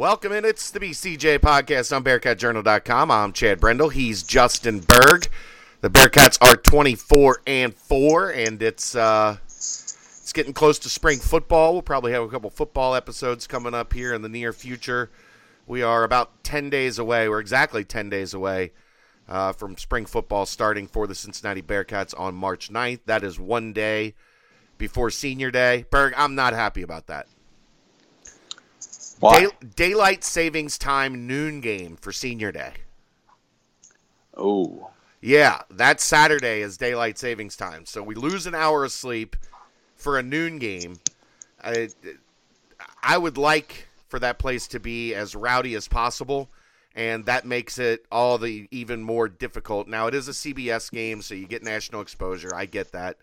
Welcome in. It's the BCJ podcast on BearcatJournal.com. I'm Chad Brendel. He's Justin Berg. The Bearcats are 24 and four, and it's uh, it's getting close to spring football. We'll probably have a couple football episodes coming up here in the near future. We are about 10 days away. We're exactly 10 days away uh, from spring football starting for the Cincinnati Bearcats on March 9th. That is one day before senior day. Berg, I'm not happy about that. Day- daylight savings time noon game for senior day. Oh, Yeah, that Saturday is daylight savings time. So we lose an hour of sleep for a noon game. I, I would like for that place to be as rowdy as possible, and that makes it all the even more difficult. Now it is a CBS game, so you get national exposure. I get that.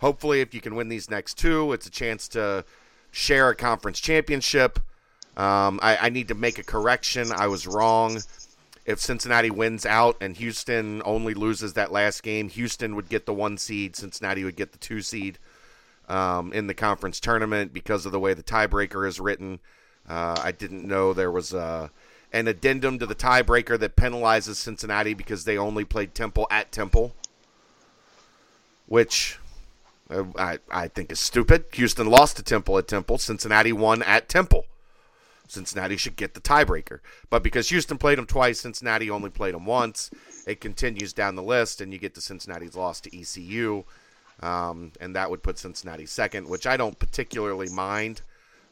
Hopefully, if you can win these next two, it's a chance to share a conference championship. Um, I, I need to make a correction. I was wrong if Cincinnati wins out and Houston only loses that last game, Houston would get the one seed, Cincinnati would get the two seed um, in the conference tournament because of the way the tiebreaker is written. Uh, I didn't know there was uh, an addendum to the tiebreaker that penalizes Cincinnati because they only played Temple at Temple, which uh, I, I think is stupid. Houston lost to Temple at Temple, Cincinnati won at Temple. Cincinnati should get the tiebreaker. But because Houston played them twice, Cincinnati only played them once. It continues down the list, and you get to Cincinnati's loss to ECU, um, and that would put Cincinnati second, which I don't particularly mind.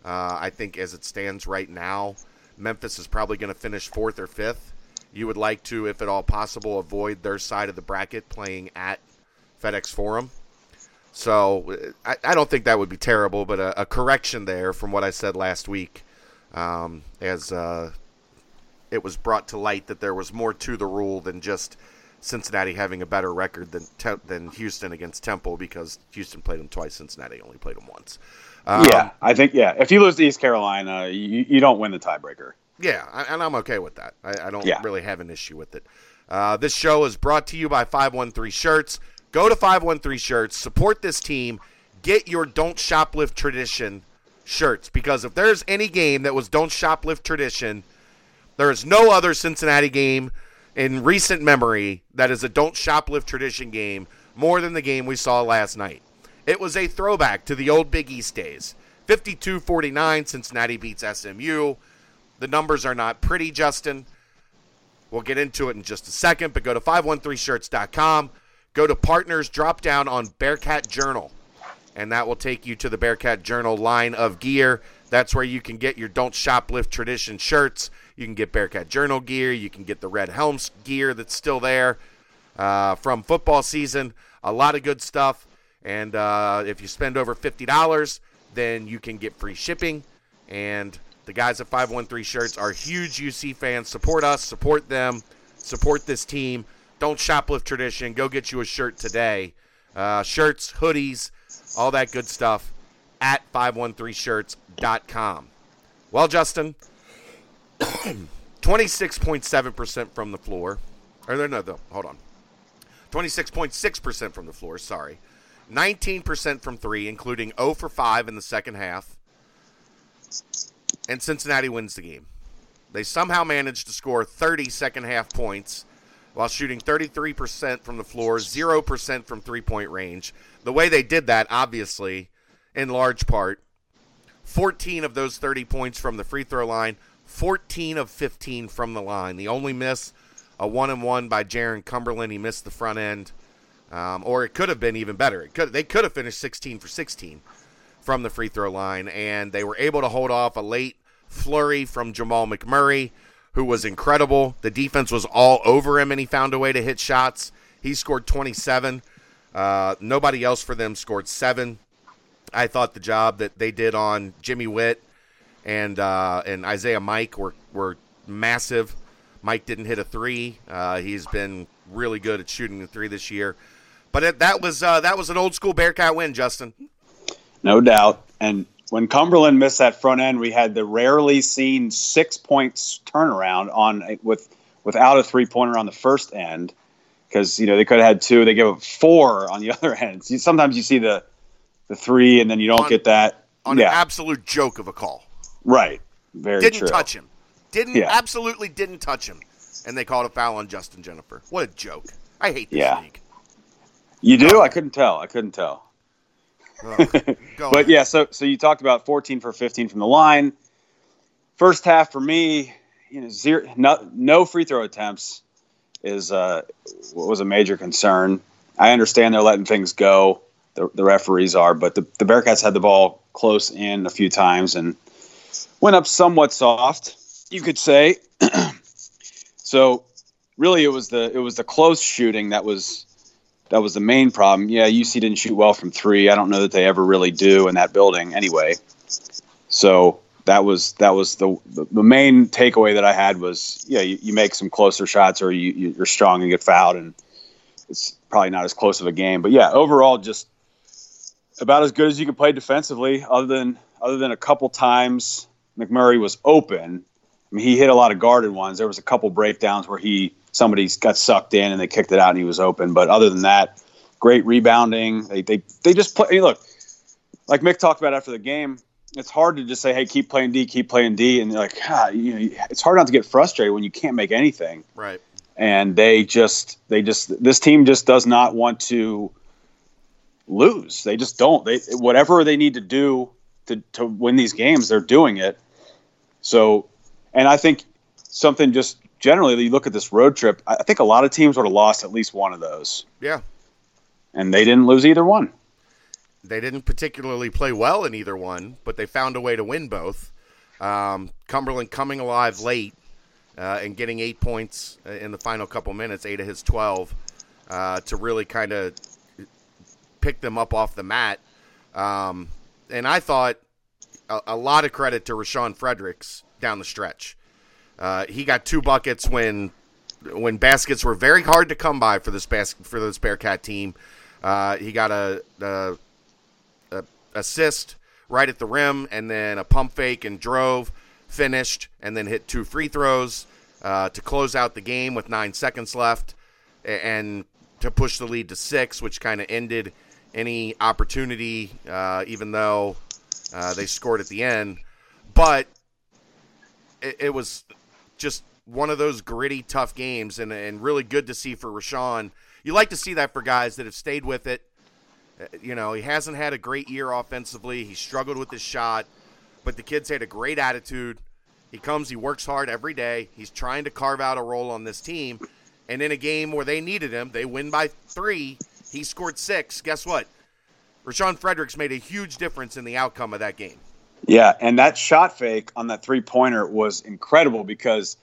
Uh, I think as it stands right now, Memphis is probably going to finish fourth or fifth. You would like to, if at all possible, avoid their side of the bracket playing at FedEx Forum. So I, I don't think that would be terrible, but a, a correction there from what I said last week um, as uh, it was brought to light that there was more to the rule than just Cincinnati having a better record than Te- than Houston against Temple because Houston played them twice, Cincinnati only played them once. Um, yeah. I think yeah. If you lose to East Carolina, you, you don't win the tiebreaker. Yeah, I- and I'm okay with that. I, I don't Yeah. really have an issue with it. Uh, this show is brought to you by 513 Shirts. Go to 513 Shirts, support this team, get your Don't Shoplift Tradition shirts because if there's any game that was Don't Shoplift Tradition, there is no other Cincinnati game in recent memory that is a Don't Shoplift Tradition game more than the game we saw last night. It was a throwback to the old Big East days. 52 49, Cincinnati beats SMU. The numbers are not pretty, Justin. We'll get into it in just a second, but go to 513shirts.com. Go to partners, drop down on Bearcat Journal, and that will take you to the Bearcat Journal line of gear. That's where you can get your Don't Shoplift Tradition shirts. You can get Bearcat Journal gear. You can get the Red Helms gear that's still there uh, from football season. A lot of good stuff. And uh, if you spend over $50, then you can get free shipping. And the guys at 513 Shirts are huge UC fans. Support us, support them, support this team. Don't shoplift tradition. Go get you a shirt today. Uh, shirts, hoodies, all that good stuff at 513shirts.com. Well, Justin, 26.7% from the floor. Or no, no, no, hold on. 26.6% from the floor, sorry. 19% from three, including 0 for 5 in the second half. And Cincinnati wins the game. They somehow managed to score 30 second half points while shooting 33% from the floor, 0% from three point range. The way they did that, obviously, in large part, 14 of those 30 points from the free throw line, 14 of 15 from the line. The only miss, a one and one by Jarron Cumberland. He missed the front end, um, or it could have been even better. It could they could have finished 16 for 16 from the free throw line, and they were able to hold off a late flurry from Jahmal McMurray, who was incredible. The defense was all over him, and he found a way to hit shots. He scored 27. Uh, nobody else for them scored seven. I thought the job that they did on Jimmy Whitt and uh, and Isaiah Mike were were massive. Mike didn't hit a three. Uh, he's been really good at shooting the three this year. But it, that was uh, that was an old school Bearcat win, Justin. No doubt. And when Cumberland missed that front end, we had the rarely seen six points turnaround on with without a three pointer on the first end because you know they could have had two. They gave up four on the other end. See, Sometimes you see the the three and then you don't On- get that. On yeah, an absolute joke of a call. right. Very Didn't true. touch him. Didn't Yeah. absolutely didn't touch him, and they called a foul on Justin Jenifer. What a joke! I hate this Yeah. league. You do? I couldn't tell. I couldn't tell. But yeah, so so you talked about 14 for 15 from the line. First half for me, you know, zero, no, no free throw attempts is uh, was a major concern. I understand they're letting things go. The, the referees are, but the, the Bearcats had the ball close in a few times and went up somewhat soft, you could say. so really, it was the it was the close shooting that was that was the main problem. Yeah, UC didn't shoot well from three. I don't know that they ever really do in that building anyway. So that was that was the the, main takeaway that I had was yeah, you, you make some closer shots or you you're strong and get fouled and it's probably not as close of a game. But yeah, overall just about as good as you can play defensively, other than other than a couple times McMurray was open. I mean, he hit a lot of guarded ones. There was a couple breakdowns where he somebody got sucked in and they kicked it out and he was open. But other than that, great rebounding. They they they just play. Hey, look, like Mick talked about after the game. It's hard to just say, "Hey, keep playing D, keep playing D," and you're like, ah, you know, it's hard not to get frustrated when you can't make anything right. and they just they just this team just does not want to lose. They just don't. They whatever they need to do to to win these games, they're doing it. So, and I think something just generally, you look at this road trip. I think a lot of teams would have lost at least one of those, Yeah. and they didn't lose either one. They didn't particularly play well in either one, but they found a way to win both. Um, Cumberland coming alive late uh, and getting eight points uh, in the final couple minutes, eight of his 12, uh, to really kind of pick them up off the mat. Um, and I thought a, a lot of credit to Rashawn Fredericks down the stretch. Uh, he got two buckets when when baskets were very hard to come by for this bas- for this Bearcat team. Uh, he got a, a, a assist right at the rim, and then a pump fake and drove, finished, and then hit two free throws uh, to close out the game with nine seconds left, and to push the lead to six, which kind of ended any opportunity, uh, even though uh, they scored at the end. But it, it was just one of those gritty, tough games, and, and really good to see for Rashawn. You like to see that for guys that have stayed with it. Uh, You know, he hasn't had a great year offensively. He struggled with his shot, but the kid's had a great attitude. He comes, he works hard every day. He's trying to carve out a role on this team. And in a game where they needed him, they win by three. He scored six. Guess what? Rashawn Fredericks made a huge difference in the outcome of that game. Yeah, and that shot fake on that three pointer was incredible because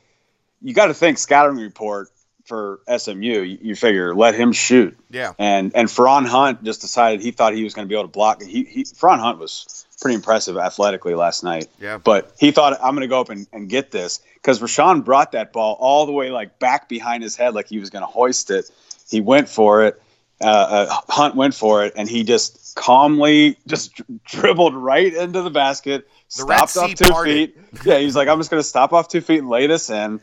you got to think scouting report for SMU. You, you figure let him shoot, Yeah. and and Feron Hunt just decided he thought he was going to be able to block. He, he Feron Hunt was pretty impressive athletically last night. Yeah. but he thought I'm going to go up and, and get this because Rashawn brought that ball all the way like back behind his head like he was going to hoist it. He went for it. Uh, uh, Hunt went for it, and he just calmly just dribbled right into the basket, The stopped off two parted. feet. Yeah, he's like, I'm just going to stop off two feet and lay this in,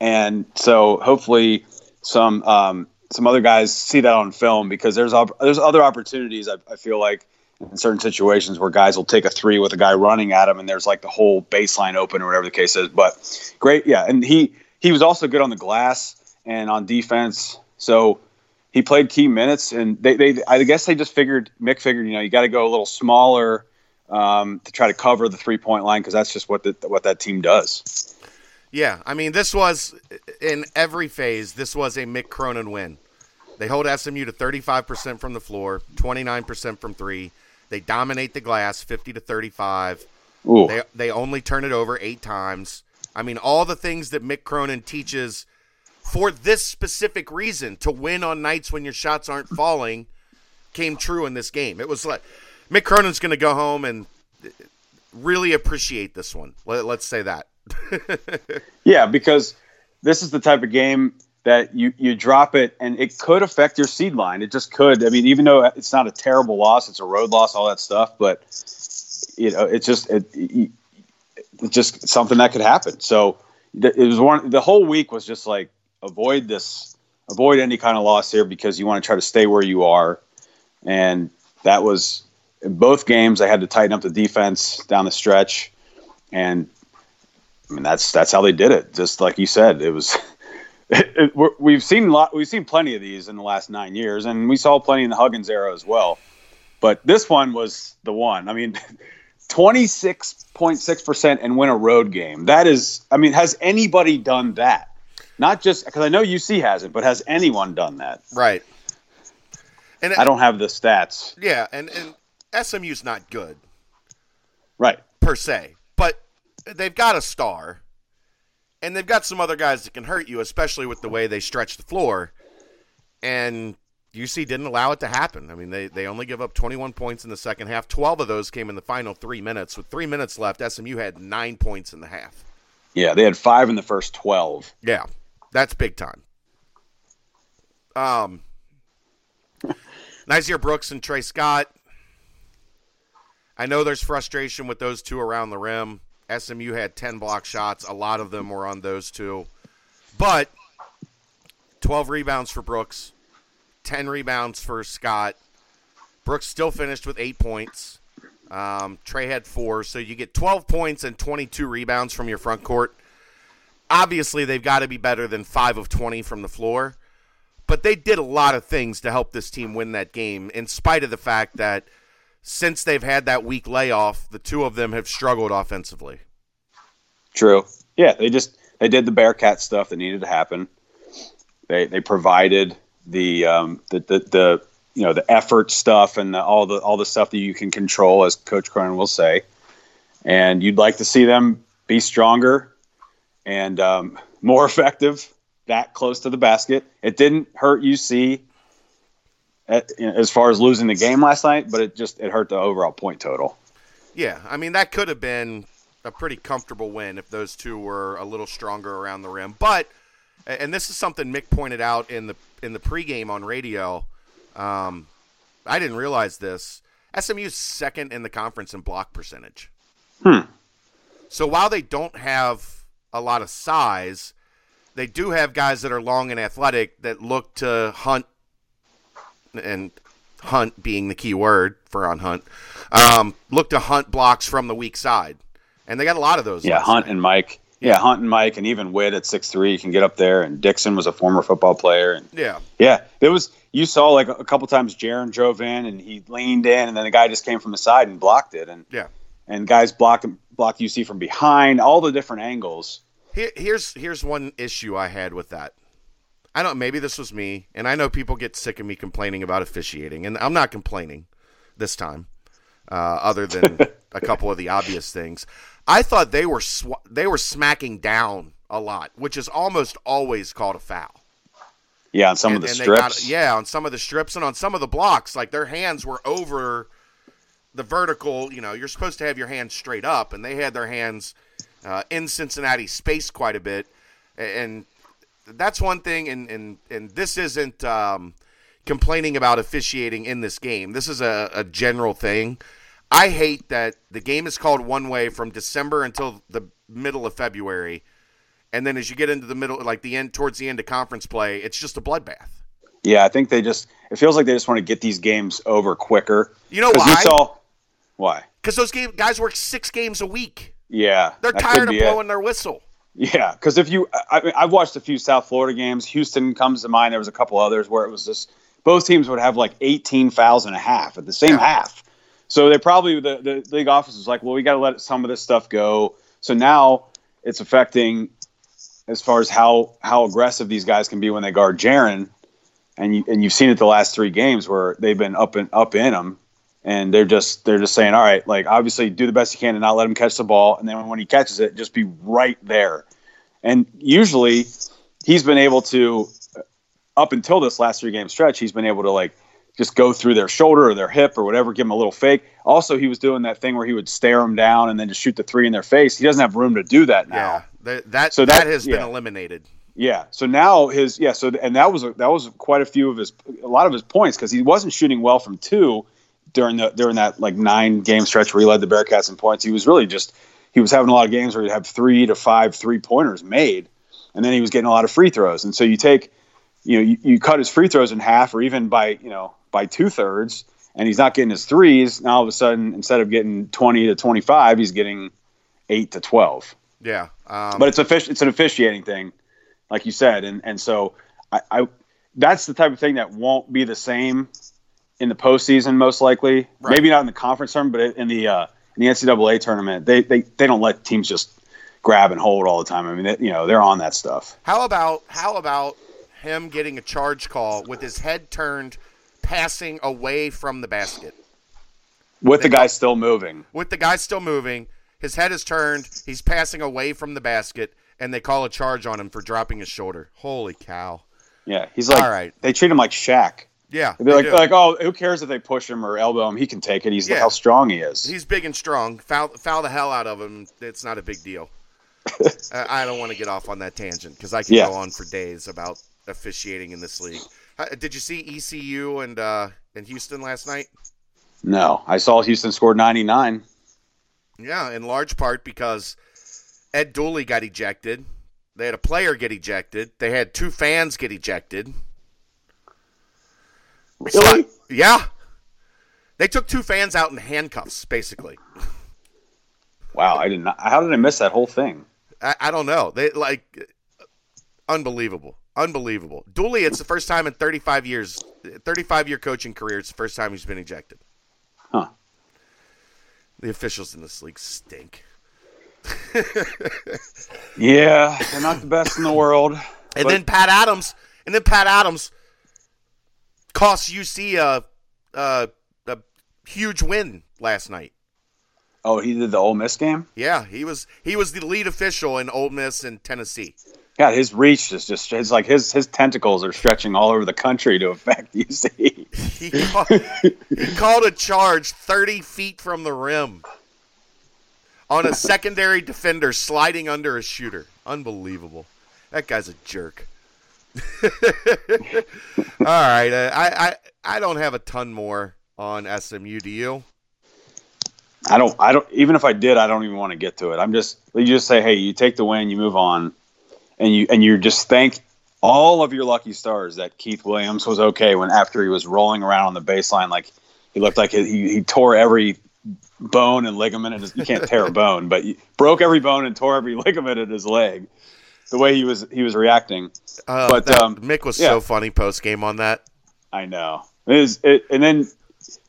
and so hopefully some um, some other guys see that on film because there's op- there's other opportunities. I, I feel like in certain situations where guys will take a three with a guy running at him, and there's like the whole baseline open or whatever the case is. But great, yeah, and he he was also good on the glass and on defense. So he played key minutes, and they, they I guess they just figured Mick figured you know you got to go a little smaller um, to try to cover the three point line because that's just what the, what that team does. Yeah, I mean, this was in every phase. This was a Mick Cronin win. They hold SMU to 35% from the floor, 29% from three. They dominate the glass, 50 to 35. Ooh, They they only turn it over eight times. I mean, all the things that Mick Cronin teaches for this specific reason to win on nights when your shots aren't falling came true in this game. It was like Mick Cronin's going to go home and uh, really appreciate this one. Let, let's say that. yeah, because this is the type of game that you you drop it and it could affect your seed line. It just could. I mean, even though it's not a terrible loss, it's a road loss, all that stuff, but you know, it's just it, it, it's just something that could happen. So it was one. The whole week was just like avoid this, avoid any kind of loss here because you want to try to stay where you are, and that was in both games. I had to tighten up the defense down the stretch, and I mean, that's that's how they did it. Just like you said, it was. It, it, we've seen lot. We've seen plenty of these in the last nine years, and we saw plenty in the Huggins era as well. But this one was the one. I mean, twenty six point six percent and win a road game. That is. I mean, has anybody done that? Not just because I know UC hasn't, but has anyone done that? Right. And I don't have the stats. Yeah, and and SMU's not good. Right. Per se, but they've got a star and they've got some other guys that can hurt you, especially with the way they stretch the floor. And UC didn't allow it to happen. I mean, they, they only give up 21 points in the second half. 12 of those came in the final three minutes. With three minutes left, SMU had nine points in the half. Yeah, they had five in the first 12. Yeah, that's big time. Um, Nysier Brooks and Tre Scott. I know there's frustration with those two around the rim. SMU had 10 block shots. A lot of them were on those two. But 12 rebounds for Brooks, 10 rebounds for Scott. Brooks still finished with eight points. Um, Tre had four. So you get 12 points and 22 rebounds from your front court. Obviously, they've got to be better than 5 of 20 from the floor. But they did a lot of things to help this team win that game, in spite of the fact that – since they've had that week layoff, the two of them have struggled offensively. True. Yeah, they just they did the Bearcat stuff that needed to happen. They they provided the um, the, the, the you know the effort stuff and the, all the all the stuff that you can control, as Coach Cronin will say. And you'd like to see them be stronger and um, more effective, that close to the basket. It didn't hurt UC as far as losing the game last night, but it just it hurt the overall point total. Yeah, I mean that could have been a pretty comfortable win if those two were a little stronger around the rim. But and this is something Mick pointed out in the in the pregame on radio. Um, I didn't realize this. SMU's second in the conference in block percentage. Hmm. So while they don't have a lot of size, they do have guys that are long and athletic that look to hunt and hunt being the key word for on hunt, um, look to hunt blocks from the weak side, and they got a lot of those. Yeah, Hunt night. and Mike. Yeah, Hunt and Mike, and even Whitt at six three can get up there. And Dixon was a former football player. And yeah, yeah, there was. You saw like a couple times Jarron drove in and he leaned in, and then the guy just came from the side and blocked it. And yeah, and guys blocked blocked UC from behind, all the different angles. Here, here's here's one issue I had with that. I don't. Maybe this was me, and I know people get sick of me complaining about officiating, and I'm not complaining this time, uh, other than a couple of the obvious things. I thought they were sw- they were smacking down a lot, which is almost always called a foul. Yeah, on some and, of the strips. Got, yeah, on some of the strips and on some of the blocks, like their hands were over the vertical. You know, you're supposed to have your hands straight up, and they had their hands uh, in Cincinnati space quite a bit, and that's one thing, and and and this isn't um, complaining about officiating in this game. This is a, a general thing. I hate that the game is called one way from December until the middle of February, and then as you get into the middle, like the end towards the end of conference play, it's just a bloodbath. Yeah, I think they just. It feels like they just want to get these games over quicker. You know why? You saw why? Because those game, guys work six games a week. Yeah, they're tired of blowing it. their whistle. Yeah, because if you, I mean, I've watched a few South Florida games. Houston comes to mind. There was a couple others where it was just both teams would have like 18 fouls and a half at the same yeah. half. So they probably the, the league office was like, well, we got to let some of this stuff go. So now it's affecting as far as how how aggressive these guys can be when they guard Jarron, and you and you've seen it the last three games where they've been up and up in them, and they're just they're just saying, all right, like obviously do the best you can and not let him catch the ball, and then when he catches it, just be right there. And usually, he's been able to, uh, up until this last three game stretch, he's been able to like just go through their shoulder or their hip or whatever, give him a little fake. Also, he was doing that thing where he would stare them down and then just shoot the three in their face. He doesn't have room to do that now. Yeah, that that, so that, that has yeah. been eliminated. Yeah. So now his yeah. So and that was a, that was quite a few of his a lot of his points because he wasn't shooting well from two during the during that like nine game stretch where he led the Bearcats in points. He was really just he was having a lot of games where he'd have three to five three pointers made, and then he was getting a lot of free throws. And so you take, you know, you, you cut his free throws in half or even by you know by two thirds, and he's not getting his threes. Now all of a sudden, instead of getting twenty to twenty five, he's getting eight to twelve. Yeah, um, but it's a fish, it's an officiating thing, like you said, and and so I, I that's the type of thing that won't be the same in the postseason, most likely. Right. Maybe not in the conference tournament, but in the uh, in the NCAA tournament, they, they they don't let teams just grab and hold all the time. I mean, they, you know, they're on that stuff. How about how about him getting a charge call with his head turned, passing away from the basket, With the guy still moving. with the guy still moving, his head is turned, he's passing away from the basket, and they call a charge on him for dropping his shoulder. Holy cow! Yeah, he's like, All right. they treat him like Shaq. Yeah, They'd be like, do. like, oh, who cares if they push him or elbow him? He can take it. He's Yeah. how strong he is. he's big and strong. Foul, foul the hell out of him. It's not a big deal. I I don't want to get off on that tangent because I can Yeah. go on for days about officiating in this league. Uh, Did you see ECU and uh, and Houston last night? no, I saw Houston scored 99. Yeah, in large part because Ed Dooley got ejected. They had a player get ejected. They had two fans get ejected. Really? Yeah. They took two fans out in handcuffs, basically. Wow, I did not. How did I miss that whole thing? I, I don't know. They like unbelievable, unbelievable. Dooley, it's the first time in 35 years, 35 year coaching career. It's the first time he's been ejected. Huh. The officials in this league stink. Yeah, they're not the best in the world. And But- then Pat Adams, and then Pat Adams cost UC a, a a huge win last night. Oh, he did the Ole Miss game. Yeah, he was he was the lead official in Ole Miss and Tennessee. God, his reach is just it's like his his tentacles are stretching all over the country to affect UC. He called, he called a charge 30 feet from the rim on a secondary defender sliding under a shooter. Unbelievable. That guy's a jerk. All right, uh, I, I I don't have a ton more on SMU. Do you? I don't I don't even if I did, I don't even want to get to it. I'm just you just say, hey, you take the win, you move on, and you and you just thank all of your lucky stars that Keith Williams was okay when after he was rolling around on the baseline like he looked like he, he tore every bone and ligament And you can't tear a bone, but broke every bone and tore every ligament in his leg. The way he was he was reacting. Uh, But, that- um, Mick was yeah. so funny post game on that. I know. It is, it, and then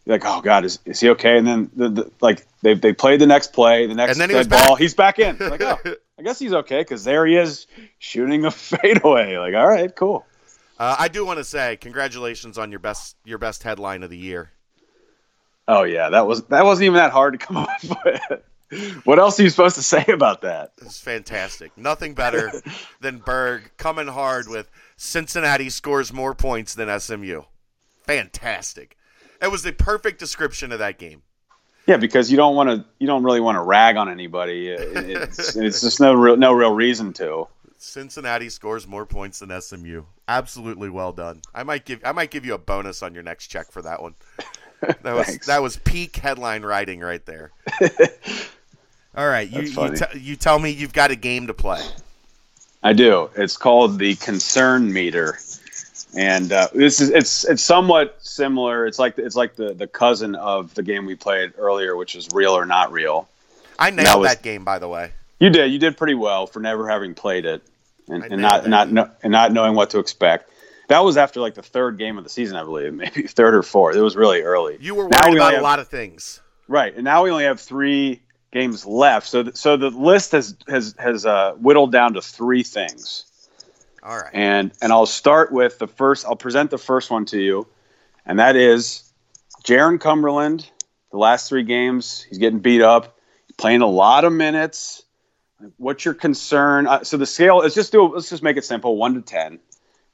like, oh God, is, is he okay? And then the, the, like they they played the next play, the next And then he dead was back. ball, he's back in. Like, oh, I guess he's okay because there he is shooting a fadeaway. Like, all right, cool. Uh, I do want to say congratulations on your best your best headline of the year. Oh yeah, that was that wasn't even that hard to come up with. What else are you supposed to say about that? It's fantastic. Nothing better than Berg coming hard with Cincinnati scores more points than SMU. Fantastic. It was the perfect description of that game. Yeah, because you don't want to, you don't really want to rag on anybody. It's, it's just no real no real reason to. Cincinnati scores more points than SMU. Absolutely well done. I might give I might give you a bonus on your next check for that one. That was that was peak headline writing right there. All right, you you, te- you tell me you've got a game to play. I do. It's called the concern meter, and uh, this is it's it's somewhat similar. It's like it's like the the cousin of the game we played earlier, which is real or not real. I nailed That was- that game by the way. You did. You did pretty well for never having played it, and, and not that not no, and not knowing what to expect. That was after like the third game of the season, I believe, maybe third or fourth. It was really early. You were worried we about only a lot of things. Right, and now we only have three games left. So, th- so the list has has has uh, whittled down to three things. All right. and and I'll start with the first. I'll present the first one to you, and that is Jarron Cumberland. The last three games, he's getting beat up, playing a lot of minutes. What's your concern? Uh, so the scale. Let's just do. Let's just make it simple. One to ten.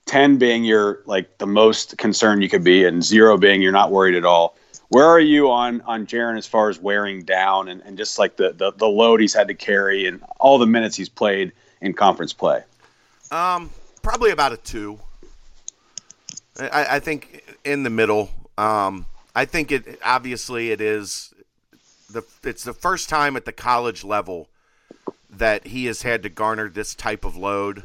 Ten being your like the most concerned you could be, and zero being you're not worried at all. Where are you on on Jarron as far as wearing down and, and just like the, the the load he's had to carry and all the minutes he's played in conference play? Um, probably about a two. I, I think in the middle. Um, I think it obviously it is the it's the first time at the college level that he has had to garner this type of load.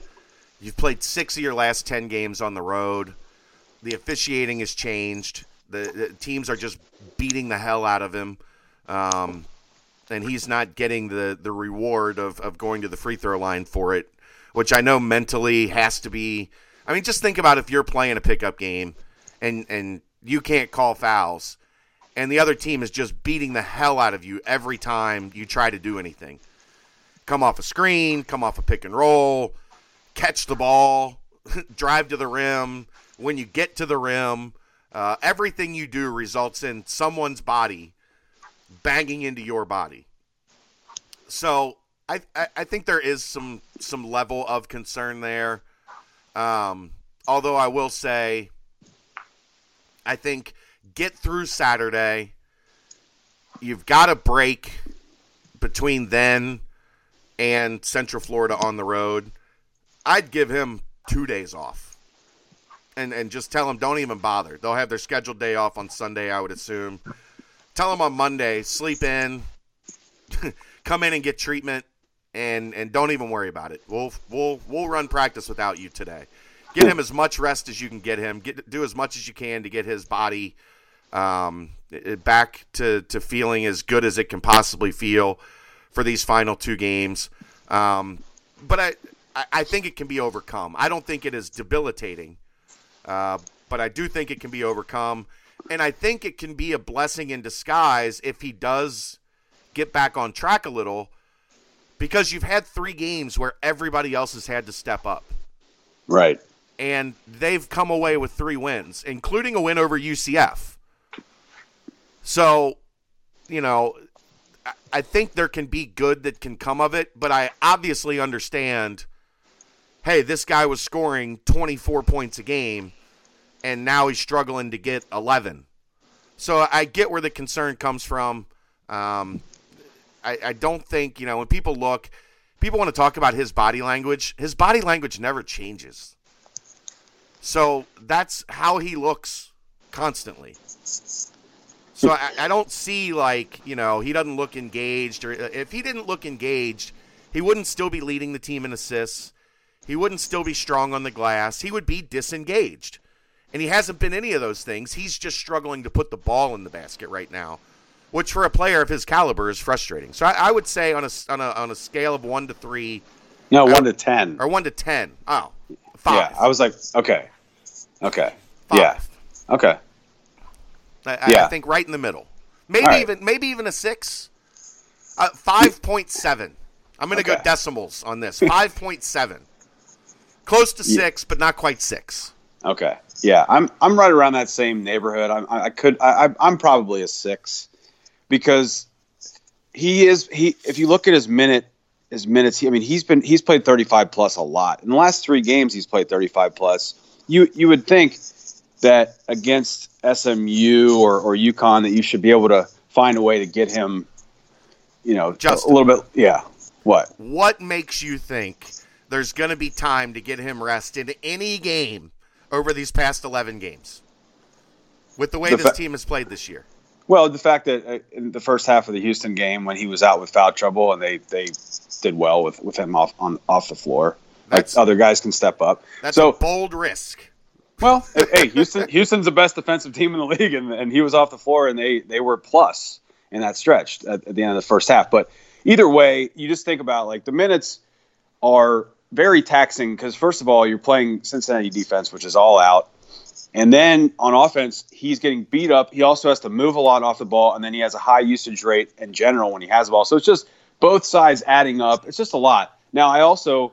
You've played six of your last ten games on the road. The officiating has changed. The, the teams are just beating the hell out of him. Um, and he's not getting the the reward of of going to the free throw line for it, which I know mentally has to be. I mean, just think about if you're playing a pickup game, and and you can't call fouls, and the other team is just beating the hell out of you every time you try to do anything. Come off a screen, come off a pick and roll, catch the ball, drive to the rim. When you get to the rim, uh, everything you do results in someone's body banging into your body. So I, I, I think there is some some level of concern there. Um, although I will say, I think get through Saturday. You've got a break between then and Central Florida on the road. I'd give him two days off. And and just tell them don't even bother. They'll have their scheduled day off on Sunday, I would assume. Tell them on Monday, sleep in, come in and get treatment, and and don't even worry about it. We'll we'll we'll run practice without you today. Get him as much rest as you can get him. Get do as much as you can to get his body um, back to to feeling as good as it can possibly feel for these final two games. Um, but I I think it can be overcome. I don't think it is debilitating, uh, but I do think it can be overcome. And I think it can be a blessing in disguise if he does get back on track a little because you've had three games where everybody else has had to step up. Right. And they've come away with three wins, including a win over UCF. So, you know, I think there can be good that can come of it, but I obviously understand hey, this guy was scoring 24 points a game and now he's struggling to get 11. So I get where the concern comes from. Um, I, I don't think, you know, when people look, people want to talk about his body language. His body language never changes. So that's how he looks constantly. So I, I, don't see like you know he doesn't look engaged, or if he didn't look engaged, he wouldn't still be leading the team in assists. He wouldn't still be strong on the glass. He would be disengaged, and he hasn't been any of those things. He's just struggling to put the ball in the basket right now, which for a player of his caliber is frustrating. So I, I would say on a on a on a scale of one to three, no, one to ten, or one to ten. Oh, five. Yeah, I was like, okay, okay, five. yeah, okay. I, yeah. I think right in the middle. Maybe right. even maybe even a six. Uh, five point seven. I'm going to okay. go decimals on this. Five point seven. Close to six, yeah. but not quite six. Okay. Yeah, I'm I'm right around that same neighborhood. I'm, I could I, I'm probably a six because he is he. If you look at his minute his minutes, he, I mean he's been he's played 35 plus a lot. In the last three games, he's played 35 plus. You you would think that against SMU or, or UConn that you should be able to find a way to get him, you know, Justin, a little bit. Yeah. What? What makes you think there's going to be time to get him rest in any game over these past 11 games with the way the this team has played this year? Well, the fact that uh, in the first half of the Houston game, when he was out with foul trouble, and they, they did well with, with him off on off the floor, like other guys can step up. That's so, a bold risk. Well, hey, Houston, Houston's the best defensive team in the league, and, and he was off the floor, and they they were plus in that stretch at, at the end of the first half. But either way, you just think about like the minutes are very taxing because first of all, you're playing Cincinnati defense, which is all out. And then on offense, he's getting beat up. He also has to move a lot off the ball, and then he has a high usage rate in general when he has the ball. So it's just both sides adding up. It's just a lot. Now, I also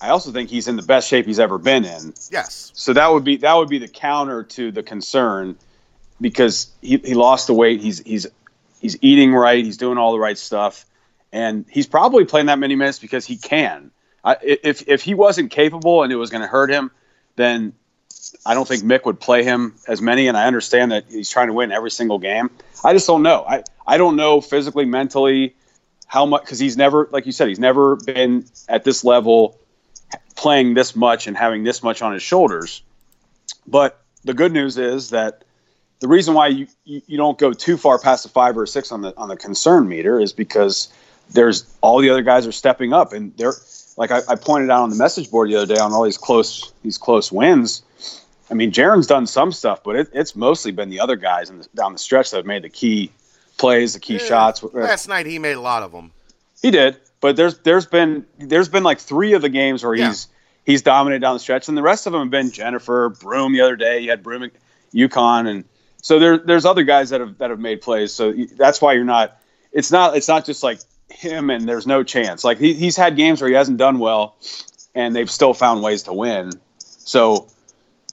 I also think he's in the best shape he's ever been in. Yes. So that would be that would be the counter to the concern because he, he lost the weight. He's he's he's eating right. He's doing all the right stuff, and he's probably playing that many minutes because he can. If if he wasn't capable and it was going to hurt him, then I don't think Mick would play him as many. And I understand that he's trying to win every single game. I just don't know. I I don't know physically, mentally how much because he's never like you said he's never been at this level playing this much and having this much on his shoulders. But the good news is that the reason why you, you, you, don't go too far past the five or six on the on the concern meter is because there's all the other guys are stepping up and they're like I, I pointed out on the message board the other day on all these close these close wins. I mean, Jarron's done some stuff, but it, it's mostly been the other guys the, down the stretch that have made the key plays, the key Yeah. shots. Last night he made a lot of them. He did, but there's there's been there's been like three of the games where Yeah. he's he's dominated down the stretch, and the rest of them have been Jenifer Broome the other day. You had Broome, at UConn, and so there there's other guys that have that have made plays. So that's why you're not. It's not it's not just like him and there's no chance. Like he, he's had games where he hasn't done well, and they've still found ways to win. So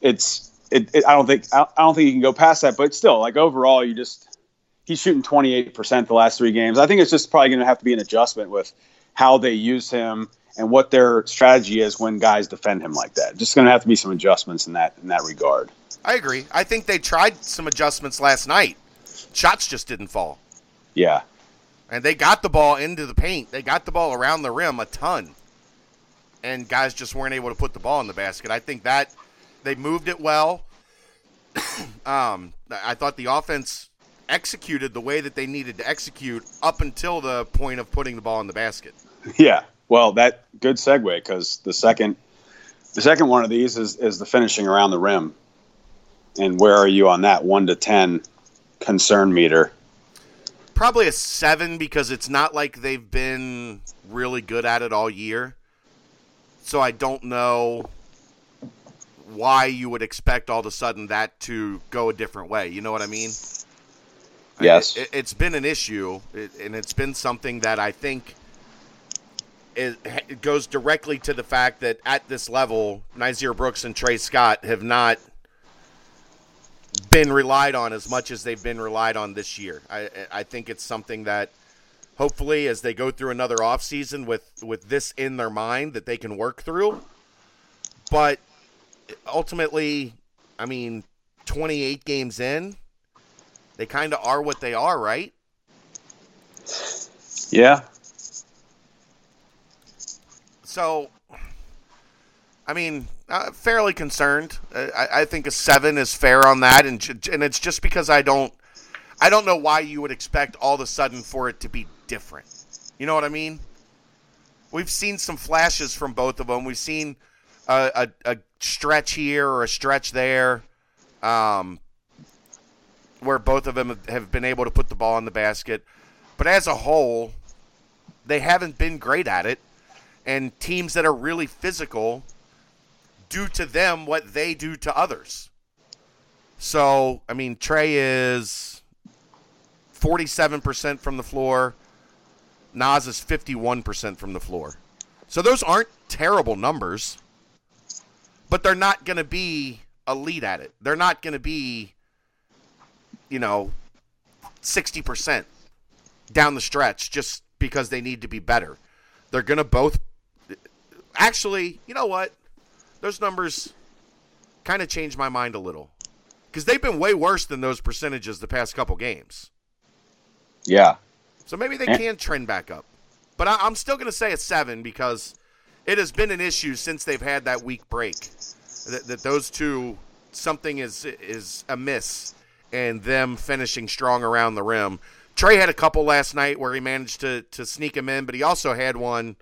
it's it, it I don't think I I don't think you can go past that. But still, like overall, you just he's shooting 28% the last three games. I think it's just probably going to have to be an adjustment with how they use him and what their strategy is when guys defend him like that. Just going to have to be some adjustments in that in that regard. I agree. I think they tried some adjustments last night. Shots just didn't fall. Yeah. And they got the ball into the paint. They got the ball around the rim a ton. And guys just weren't able to put the ball in the basket. I think that they moved it well. um, I thought the offense executed the way that they needed to execute up until the point of putting the ball in the basket. Yeah. Well, that good segue because the second the second one of these is is the finishing around the rim. And where are you on that 1 to 10 concern meter? Probably a seven because it's not like they've been really good at it all year. So I don't know why you would expect all of a sudden that to go a different way. You know what I mean? Yes. It, it's been an issue, it, and it's been something that I think it, it goes directly to the fact that at this level, Nysier Brooks and Tre Scott have not been relied on as much as they've been relied on this year. I, I think it's something that hopefully as they go through another offseason with, with this in their mind that they can work through. But ultimately, I mean, 28 games in, they kind of are what they are, right? Yeah. So, I mean, uh, fairly concerned. Uh, I, I think a seven is fair on that, and and it's just because I don't, I don't know why you would expect all of a sudden for it to be different. You know what I mean? We've seen some flashes from both of them. We've seen a, a, a stretch here or a stretch there, um, where both of them have- have been able to put the ball in the basket. But as a whole, they haven't been great at it and teams that are really physical do to them what they do to others. So, I mean, Tre is 47% from the floor. Nas is 51% from the floor. So those aren't terrible numbers, but they're not going to be elite at it. They're not going to be, you know, 60% down the stretch just because they need to be better. They're going to both actually, you know what? Those numbers kind of changed my mind a little because they've been way worse than those percentages the past couple games. Yeah. So maybe they can trend back up. But I, I'm still going to say a seven because it has been an issue since they've had that week break. That, that those two, something is is amiss, and them finishing strong around the rim. Tre had a couple last night where he managed to to sneak him in, but he also had one.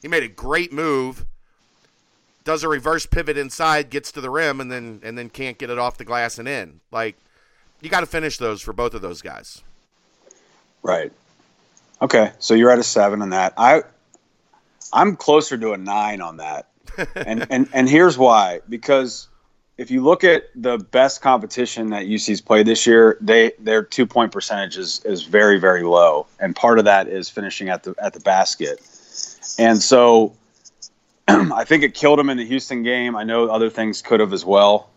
He made a great move, does a reverse pivot inside, gets to the rim, and then and then can't get it off the glass and in. Like you got to finish those for both of those guys. Right. Okay, so you're at a seven on that. I, I'm closer to a nine on that, and and and here's why. Because if you look at the best competition that UC's played this year, they their two point percentage is is very very low, and part of that is finishing at the at the basket, and so. I think it killed them in the Houston game. I know other things could have as well,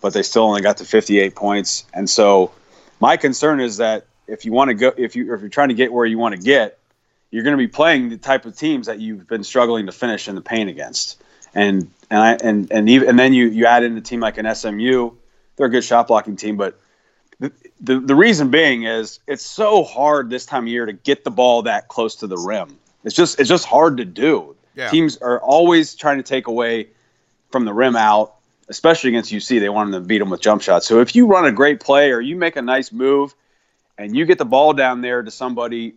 but they still only got to 58 points. And so, my concern is that if you want to go if you if you're trying to get where you want to get you're going to be playing the type of teams that you've been struggling to finish in the paint against and and I, and and even and then you you add in a team like an SMU they're a good shot blocking team but the, the the reason being is it's so hard this time of year to get the ball that close to the rim it's just it's just hard to do Yeah. teams are always trying to take away from the rim out especially against UC they want them to beat them with jump shots so if you run a great play or you make a nice move and you get the ball down there to somebody,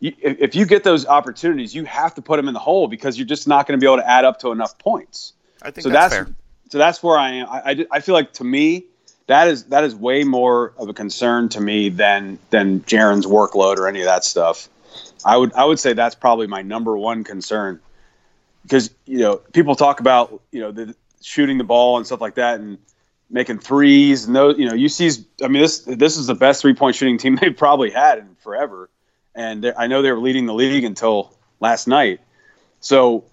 if you get those opportunities, you have to put them in the hole because you're just not going to be able to add up to enough points. I think So that's, that's, fair. so that's where I am. I, I, I feel like to me, that is that is way more of a concern to me than than Jarron's workload or any of that stuff. I would I would say that's probably my number one concern. Because you know people talk about you know the shooting the ball and stuff like that and making threes and those you know UC's I mean this this is the best three point shooting team they've probably had in forever. And I know they were leading the league until last night. So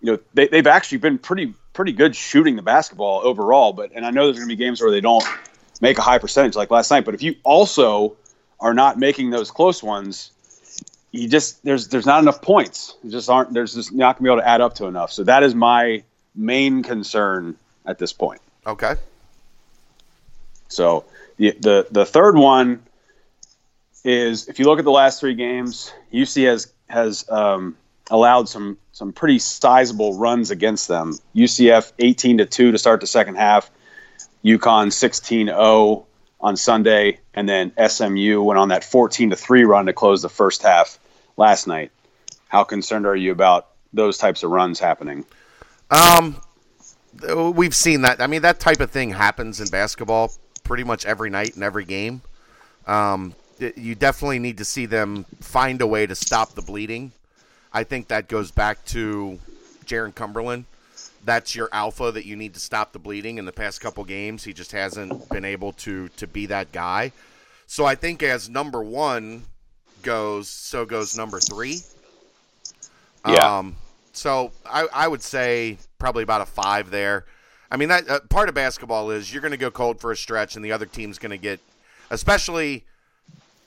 you know they, they've actually been pretty pretty good shooting the basketball overall but and I know there's going to be games where they don't make a high percentage like last night but if you also are not making those close ones you just there's there's not enough points. There just aren't there's just not gonna be able to add up to enough. So that is my main concern at this point. Okay. So the the, the third one is if you look at the last three games, UC has has um, allowed some some pretty sizable runs against them. UCF 18 to two to start the second half. UConn 16-0 on Sunday, and then SMU went on that 14 to three run to close the first half last night. How concerned are you about those types of runs happening? Um, we've seen that. I mean, that type of thing happens in basketball pretty much every night in every game. Um, you definitely need to see them find a way to stop the bleeding. I think that goes back to Jarron Cumberland that's your alpha that you need to stop the bleeding. In the past couple games, he just hasn't been able to to be that guy. So I think as number one goes, so goes number three. Yeah. Um, so I, I would say probably about a five there. I mean that uh, part of basketball is you're going to go cold for a stretch, and the other team's going to get, especially.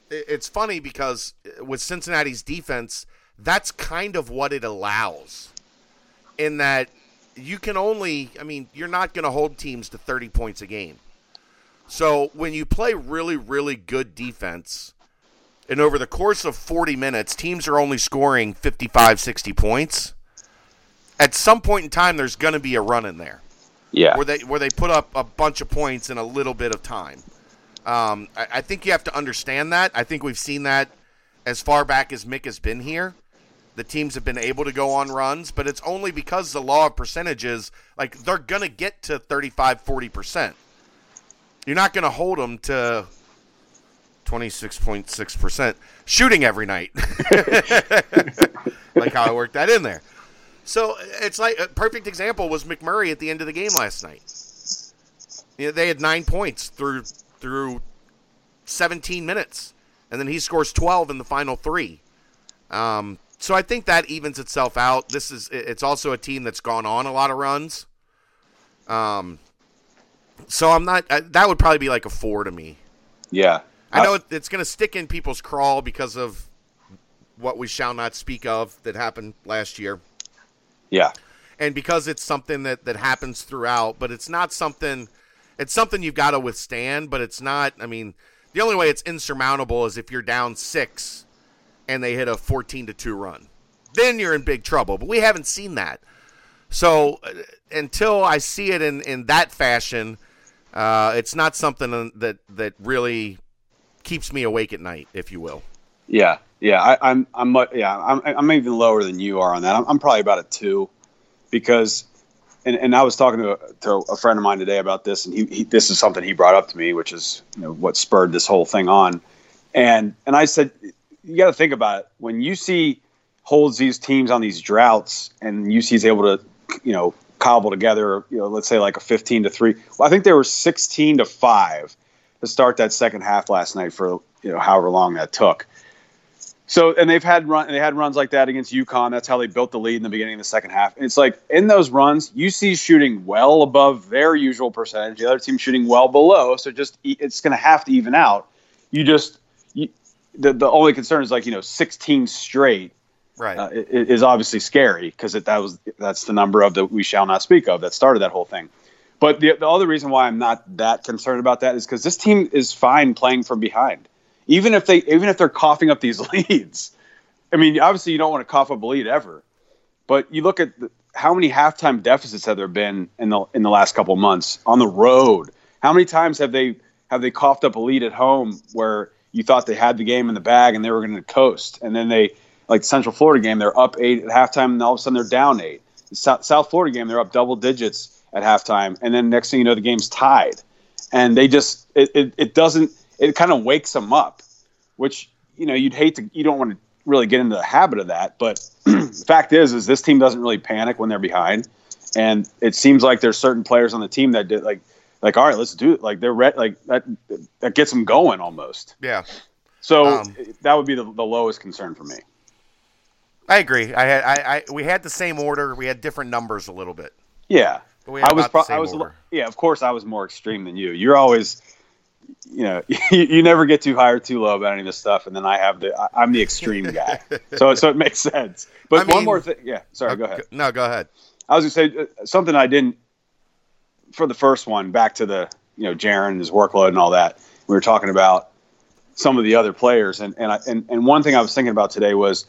It's funny because with Cincinnati's defense, that's kind of what it allows. In that you can only, I mean, you're not going to hold teams to 30 points a game. So when you play really, really good defense, and over the course of 40 minutes, teams are only scoring 55, 60 points, at some point in time, there's going to be a run in there. Yeah. Where they, where they put up a bunch of points in a little bit of time. Um, I, I think you have to understand that. I think we've seen that as far back as Mick has been here the teams have been able to go on runs, but it's only because the law of percentages, like they're going to get to 35, 40%. You're not going to hold them to 26.6% shooting every night. like how I worked that in there. So it's like a perfect example was McMurray at the end of the game last night. You know, they had nine points through through 17 minutes, and then he scores 12 in the final three. Um, so I think that evens itself out. This is it's also a team that's gone on a lot of runs. Um, so I'm not. that would probably be like a four to me. Yeah, I know it, it's going to stick in people's crawl because of what we shall not speak of that happened last year. Yeah, and because it's something that that happens throughout, but it's not something. It's something you've got to withstand, but it's not. I mean, the only way it's insurmountable is if you're down six and they hit a 14 to 2 run. Then you're in big trouble. But we haven't seen that. So uh, until I see it in, in that fashion, uh, it's not something that, that really keeps me awake at night, if you will. Yeah, yeah, I, am I'm, I'm, yeah, I'm, I'm even lower than you are on that. I'm, I'm probably about a two, because, and, and I was talking to a, to a friend of mine today about this, and he, he, this is something he brought up to me, which is you know what spurred this whole thing on, and and I said, you got to think about it. When UC holds these teams on these droughts, and UC is able to, you know, cobble together, you know, let's say like a 15 to three. Well, I think they were 16 to five to start that second half last night for you know however long that took. So and they've had run they had runs like that against UConn. That's how they built the lead in the beginning of the second half. And it's like in those runs, UC shooting well above their usual percentage. The other team shooting well below. So just it's going to have to even out. You just the the only concern is like you know 16 straight right. uh, is obviously scary because that was that's the number of the we shall not speak of that started that whole thing. But the, the other reason why i'm not that concerned about that is because this team is fine playing from behind. Even if they even if they're coughing up these leads. I mean obviously you don't want to cough up a lead ever. But you look at the, how many halftime deficits have there been in the in the last couple months on the road? How many times have they have they coughed up a lead at home where you thought they had the game in the bag and they were going to coast, and then they like the Central Florida game, they're up eight at halftime, and all of a sudden they're down eight. The South Florida game, they're up double digits at halftime, and then next thing you know, the game's tied. and they just it, it, it doesn't it kind of wakes them up, which you know you'd hate to you don't want to really get into the habit of that, but the fact is is this team doesn't really panic when they're behind, and it seems like there's certain players on the team that did like like all right let's do it like they're re- like that that gets them going almost. Yeah. So Um, that would be the, the lowest concern for me. I agree. I had I, I we had the same order. We had different numbers a little bit. Yeah, But we had I was. Pro- I was. order. Yeah, of course, I was more extreme than you. You're always, you know, you, you never get too high or too low about any of this stuff, and then I have the. I, I'm the extreme guy, so so it makes sense. But I one mean- more thing. Yeah, sorry. Go ahead. No, go ahead. I was gonna say uh, something I didn't for the first one. Back to the you know Jarron and his workload and all that. We were talking about some of the other players, and and I, and and one thing I was thinking about today was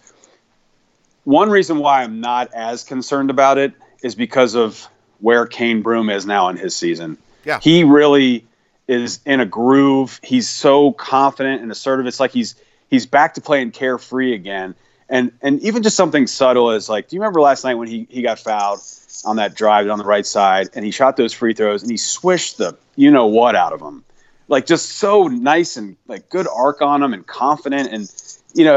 one reason why I'm not as concerned about it is because of where Cane Broome is now in his season. Yeah. he really is in a groove. He's so confident and assertive. It's like he's he's back to playing carefree again. And and even just something subtle is like, do you remember last night when he, he got fouled on that drive on the right side and he shot those free throws and he swished the you know what out of them, like just so nice and like good arc on them and confident and you know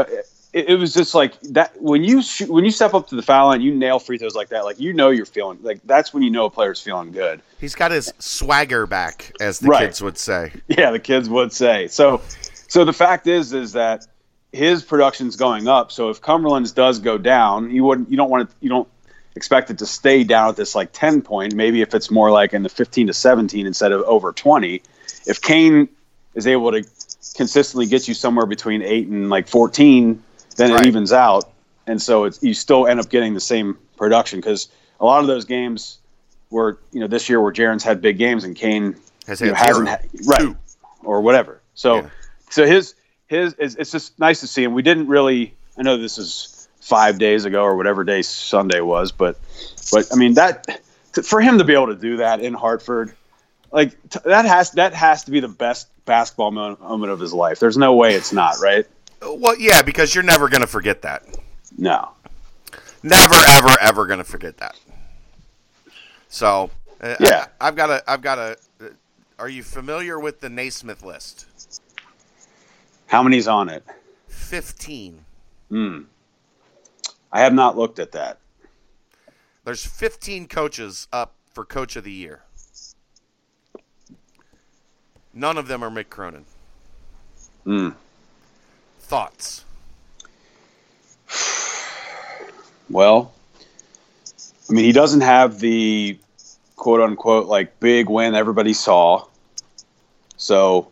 it, it was just like that when you shoot, when you step up to the foul line you nail free throws like that like you know you're feeling like that's when you know a player's feeling good. He's got his swagger back, as the Right. kids would say. Yeah, the kids would say. So so the fact is is that his production's going up. So if Cumberland's does go down, you wouldn't you don't want to you don't expect it to stay down at this like 10 point. Maybe if it's more like in the 15 to 17 instead of over 20. If Cane is able to consistently get you somewhere between 8 and like 14, then Right. it evens out. And so it's you still end up getting the same production cuz a lot of those games were, you know, this year where Jarron's had big games and Cane Has you know, hasn't had, right Two. or whatever. So Yeah. so his his it's, it's just nice to see him. We didn't really. I know this is five days ago or whatever day Sunday was, but but I mean that for him to be able to do that in Hartford, like t- that has that has to be the best basketball mo- moment of his life. There's no way it's not right. Well, yeah, because you're never going to forget that. No. Never, ever, ever going to forget that. So, uh, Yeah. I, have got a, I've got a. uh, Are you familiar with the Naismith list? How many's on it? Fifteen. Hmm. I have not looked at that. There's 15 coaches up for Coach of the Year. None of them are Mick Cronin. Hmm. Thoughts? Well, I mean, he doesn't have the quote unquote like big win everybody saw. So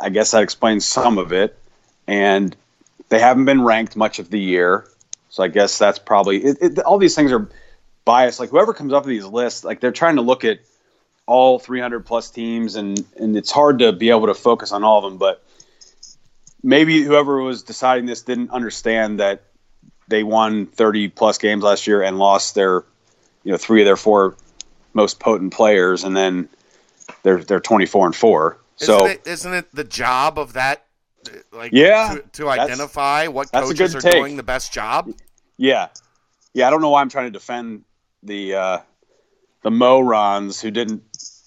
I guess that explains some of it. And they haven't been ranked much of the year. So I guess that's probably it, it, all these things are biased. Like whoever comes up with these lists, like they're trying to look at all 300 plus teams, and and it's hard to be able to focus on all of them. But maybe whoever was deciding this didn't understand that they won 30 plus games last year and lost their you know three of their four most potent players and then they're they're 24 and 4 Isn't so it, isn't it the job of that, like, Yeah, to, to identify what coaches are take. doing the best job? yeah. Yeah i don't know why i'm trying to defend the uh the morons who didn't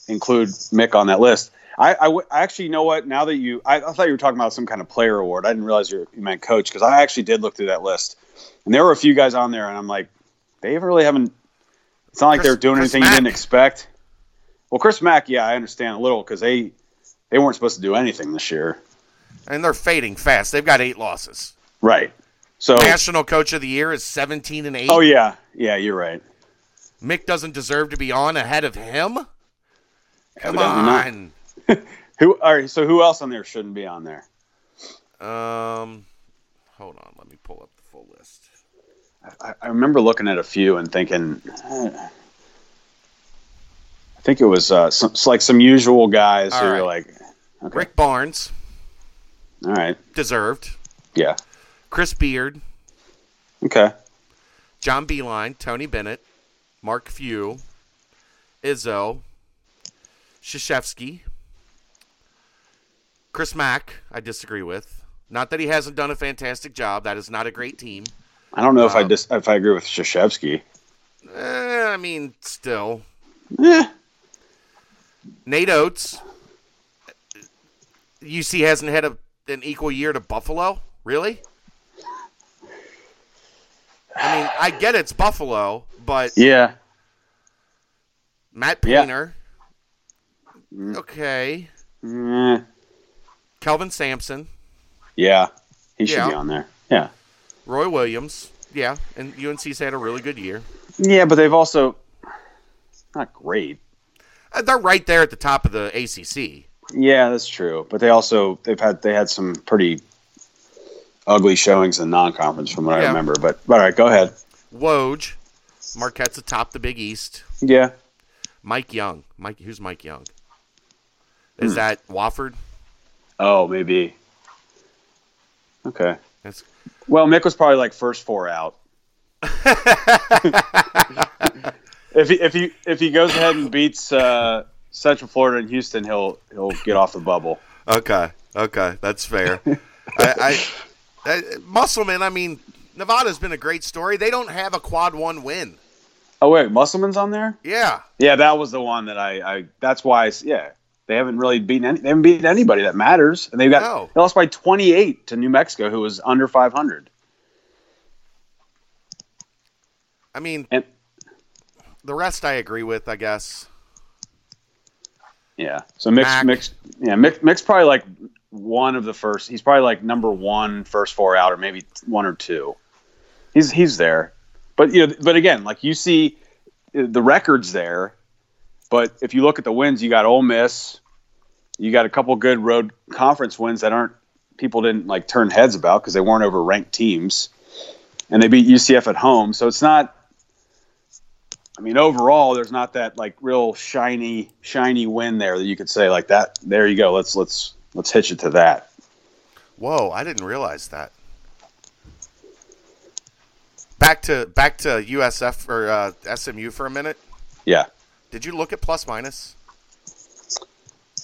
include mick on that list. I, I, w- I actually you know what? Now that you I, I thought you were talking about some kind of player award. I didn't realize you, you meant coach because i actually did look through that list. And there were a few guys on there and i'm like they really haven't it's not like Chris- they're doing Chris anything you didn't expect. Well chris mack yeah i understand a little because they they weren't supposed to do anything this year And they're fading fast. They've got eight losses. right so National Coach of the Year is 17 and 8. oh yeah yeah you're right Mick doesn't deserve to be on ahead of him? Come on. who all right so who else on there shouldn't be on there Um, hold on. Let me pull up the full list. I, I remember looking at a few and thinking, eh. I think it was uh, some, like some usual guys All who right. were like, okay, Rick Barnes, all right, deserved. yeah, Chris Beard, okay, John Beilein, Tony Bennett, Mark Few, Izzo, Krzyzewski, Chris Mack, I disagree with. Not that he hasn't done a fantastic job. That is not a great team. I don't know if I Um, dis- if I agree with Krzyzewski. Eh, I mean, still. Eh, Nate Oats. UC hasn't had a, an equal year to Buffalo. Really? I mean, I get it's Buffalo, but Yeah. Matt Yeah. Painter. Okay. Mm, Kelvin Sampson. yeah. He should Yeah. be on there. Yeah. Roy Williams. Yeah, and UNC's had a really good year. Yeah, but they've also not great. Uh, They're right there at the top of the ACC. Yeah, that's true. But they also they've had they had some pretty ugly showings in non-conference from what I remember. But but all right, go ahead. Woj. Marquette's atop the Big East. Yeah. Mike Young. Mike, who's Mike Young? Hmm. Is that Wofford? Oh, maybe. Okay. That's Well, Mick was probably like first four out. if he if he if he goes ahead and beats uh, Central Florida and Houston, he'll he'll get off the bubble. okay. Okay, that's fair. I, I, I Musselman. I mean, Nevada's been a great story. They don't have a quad one win. Oh wait, Musselman's on there. Yeah. Yeah, that was the one that I. I that's why. I, yeah, they haven't really beaten. Any, they haven't beaten anybody that matters, and they've got No. they lost by twenty eight to New Mexico, who was under five hundred. I mean, And the rest I agree with. I guess. Yeah, so Mick's, Mac. Mick's yeah Mick, Mick's probably like one of the first. He's probably like number one, first four out, or maybe one or two. He's he's there, but you know, but again, like you see, uh, the records there. But if you look at the wins, you got Ole Miss, you got a couple good road conference wins that aren't people didn't like turn heads about because they weren't over ranked teams, and they beat UCF at home. So it's not. I mean, overall, there's not that like real shiny, shiny win there that you could say like that. There you go. Let's let's let's hitch it to that. Whoa, I didn't realize that. Back to back to USF or uh, SMU for a minute. Yeah. Did you look at plus minus?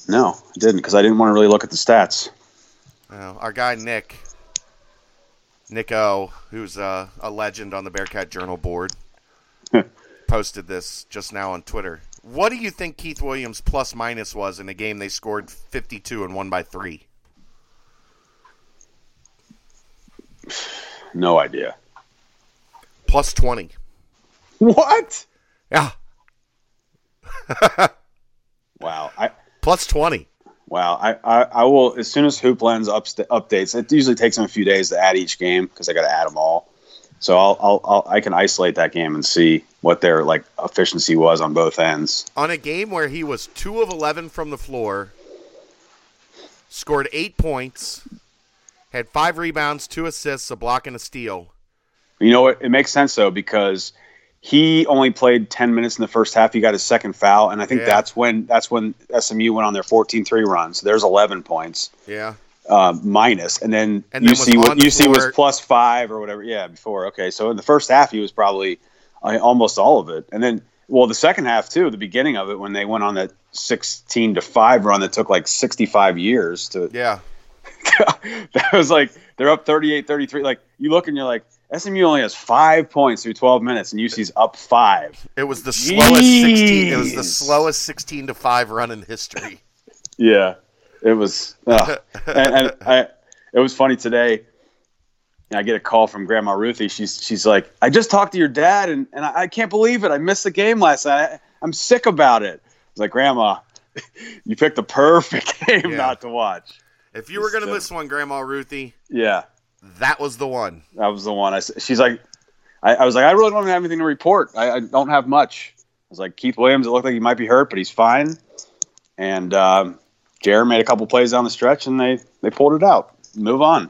No, I didn't because I didn't want to really look at the stats. Uh, our guy Nick, Nick O, who's uh, a legend on the Bearcat Journal board, posted this just now on Twitter. What do you think Keith Williams plus minus was in a game they scored 52 and won by three? No idea. Plus 20. What? Yeah, Wow. I plus 20. wow. I, I, I will as soon as HoopLens upst- updates. It usually takes them a few days to add each game because I got to add them all. So I'll, I'll, I'll I can isolate that game and see what their like efficiency was on both ends. On a game where he was 2 of 11 from the floor, scored eight points, had five rebounds, two assists, a block, and a steal. You know what? It makes sense though because he only played 10 minutes in the first half. He got his second foul, and I think Yeah. that's when that's when SMU went on their 14-3 run. So there's 11 points Yeah. Uh, minus, and then And then UC was was, on the UC floor- was plus five or whatever. Yeah, before. Okay, so in the first half he was probably uh, almost all of it, and then well the second half too, the beginning of it when they went on that 16 to five run that took like 65 years to. Yeah. that was like they're up 38 33 like you look and you're like SMU only has 5 points through 12 minutes and UC's up 5 It was the slowest 16 it was the slowest 16 to 5 run in history. yeah it was ugh. and, and I it was funny today I get a call from Grandma Ruthie she's she's like I just talked to your dad and, and I, I can't believe it I missed the game last night I, I'm sick about it I was like Grandma you picked the perfect game Yeah. not to watch If you were going to miss one, Grandma Ruthie, yeah that was the one. That was the one. I, she's like, I, I was like, I really don't have anything to report. I, I don't have much. I was like, Keith Williams, it looked like he might be hurt, but he's fine. And um, Jared made a couple plays down the stretch, and they they pulled it out. Move on.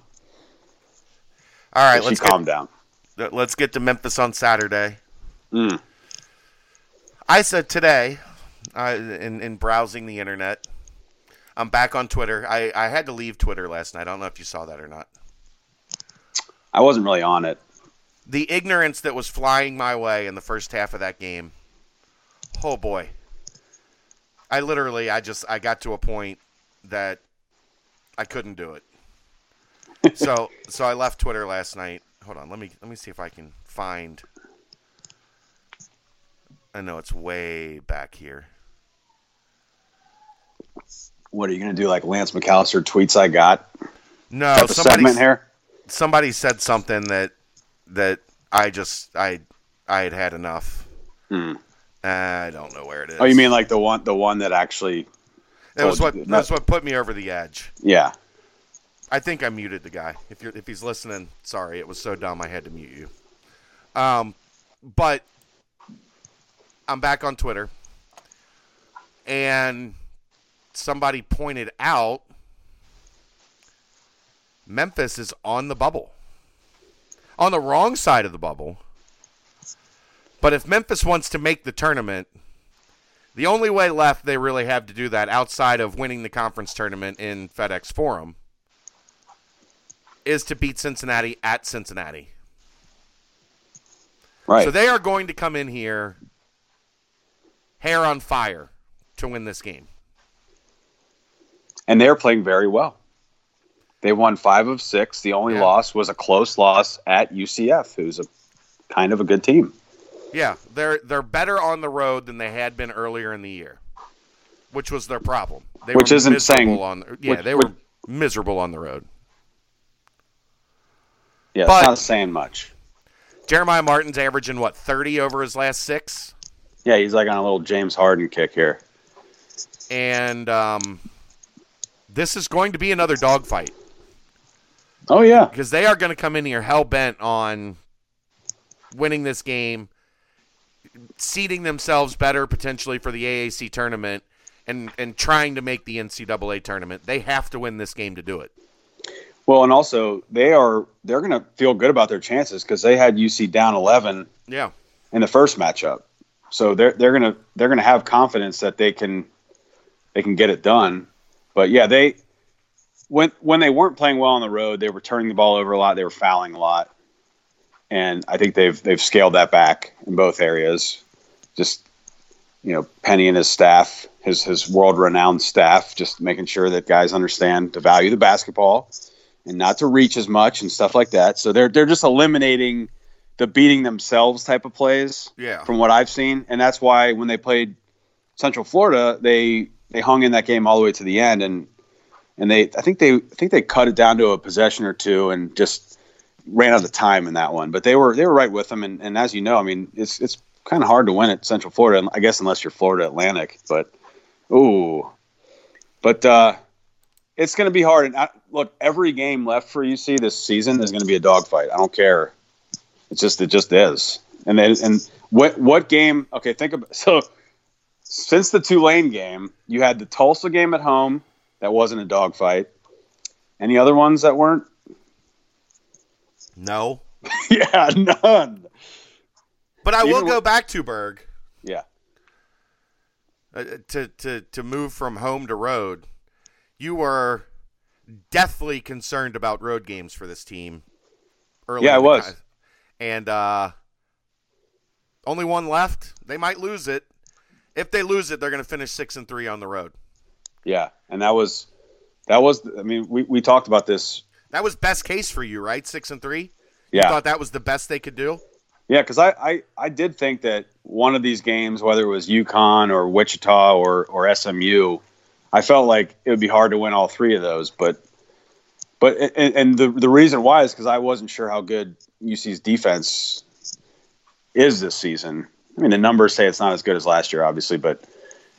All right, let's calmed down. let's get to Memphis on Saturday. Mm. I said today, uh, in, in browsing the internet, I'm back on Twitter. I, I had to leave Twitter last night. I don't know if you saw that or not. I wasn't really on it. The ignorance that was flying my way in the first half of that game. Oh boy. I literally I just I got to a point that I couldn't do it. so so I left Twitter last night. Hold on, let me let me see if I can find I know it's way back here. What are you going to do? Like Lance McAllister tweets I got No, somebody segment here. somebody said something that that I just I I had had enough. Hmm. I don't know where it is. Oh, you mean like the one the one that actually? it was what that's what put me over the edge. Yeah. I think I muted the guy. If you're if he's listening, sorry, it was so dumb I had to mute you. Um, but I'm back on Twitter, and somebody pointed out Memphis is on the bubble, on the wrong side of the bubble. But if Memphis wants to make the tournament, the only way left they really have to do that outside of winning the conference tournament in FedEx Forum is to beat Cincinnati at Cincinnati. Right. So they are going to come in here hair on fire to win this game. and they're playing very well. They won five of six. The only Yeah. loss was a close loss at UCF, who's a kind of a good team. Yeah, they're they're better on the road than they had been earlier in the year, which was their problem. They Which were isn't saying- on the, yeah which- they were miserable on the road. Yeah, But- it's not saying much. Jeremiah Martin's averaging what thirty over his last six, Yeah, he's like on a little James Harden kick here. and um, this is going to be another dogfight. Oh yeah, because they are going to come in here hell bent on winning this game, seeding themselves better potentially for the AAC tournament, and and trying to make the NCAA tournament. They have to win this game to do it. Well, and also they are they're going to feel good about their chances because they had UC down eleven Yeah, in the first matchup, so they're they're gonna they're gonna have confidence that they can they can get it done. But yeah, they when when they weren't playing well on the road, they were turning the ball over a lot. They were fouling a lot, and I think they've they've scaled that back in both areas. Just you know, Penny and his staff, his his world renowned staff, just making sure that guys understand the value of the basketball and not to reach as much and stuff like that. So they're they're just eliminating the beating themselves type of plays yeah, from what I've seen, and that's why when they played Central Florida, they they hung in that game all the way to the end, and and they I think they I think they cut it down to a possession or two and just ran out of time in that one. But they were they were right with them, and, and as you know, I mean it's it's kind of hard to win at Central Florida, I guess unless you're Florida Atlantic, but ooh, but uh, it's going to be hard. And I, look, every game left for UC this season is going to be a dogfight. I don't care. It's just it just is. And then and what what game? Okay, think about so. Since the Tulane game, you had the Tulsa game at home that wasn't a dogfight. Any other ones that weren't? No. yeah, none. But I will go with- back to Berg Yeah, uh, to to to move from home to road. You were deathly concerned about road games for this team. Early Yeah, I was. con- and uh, only one left. They might lose it. If they lose it, they're going to finish six and three on the road. yeah, and that was that was. I mean, we we talked about this. That was best case for you, right? Six and three. Yeah, You thought that was the best they could do. Yeah, because I, I, I did think that one of these games, whether it was UConn or Wichita or, or SMU, I felt like it would be hard to win all three of those. But but and, and the the reason why is because I wasn't sure how good UC's defense is this season. I mean, the numbers say it's not as good as last year, obviously, but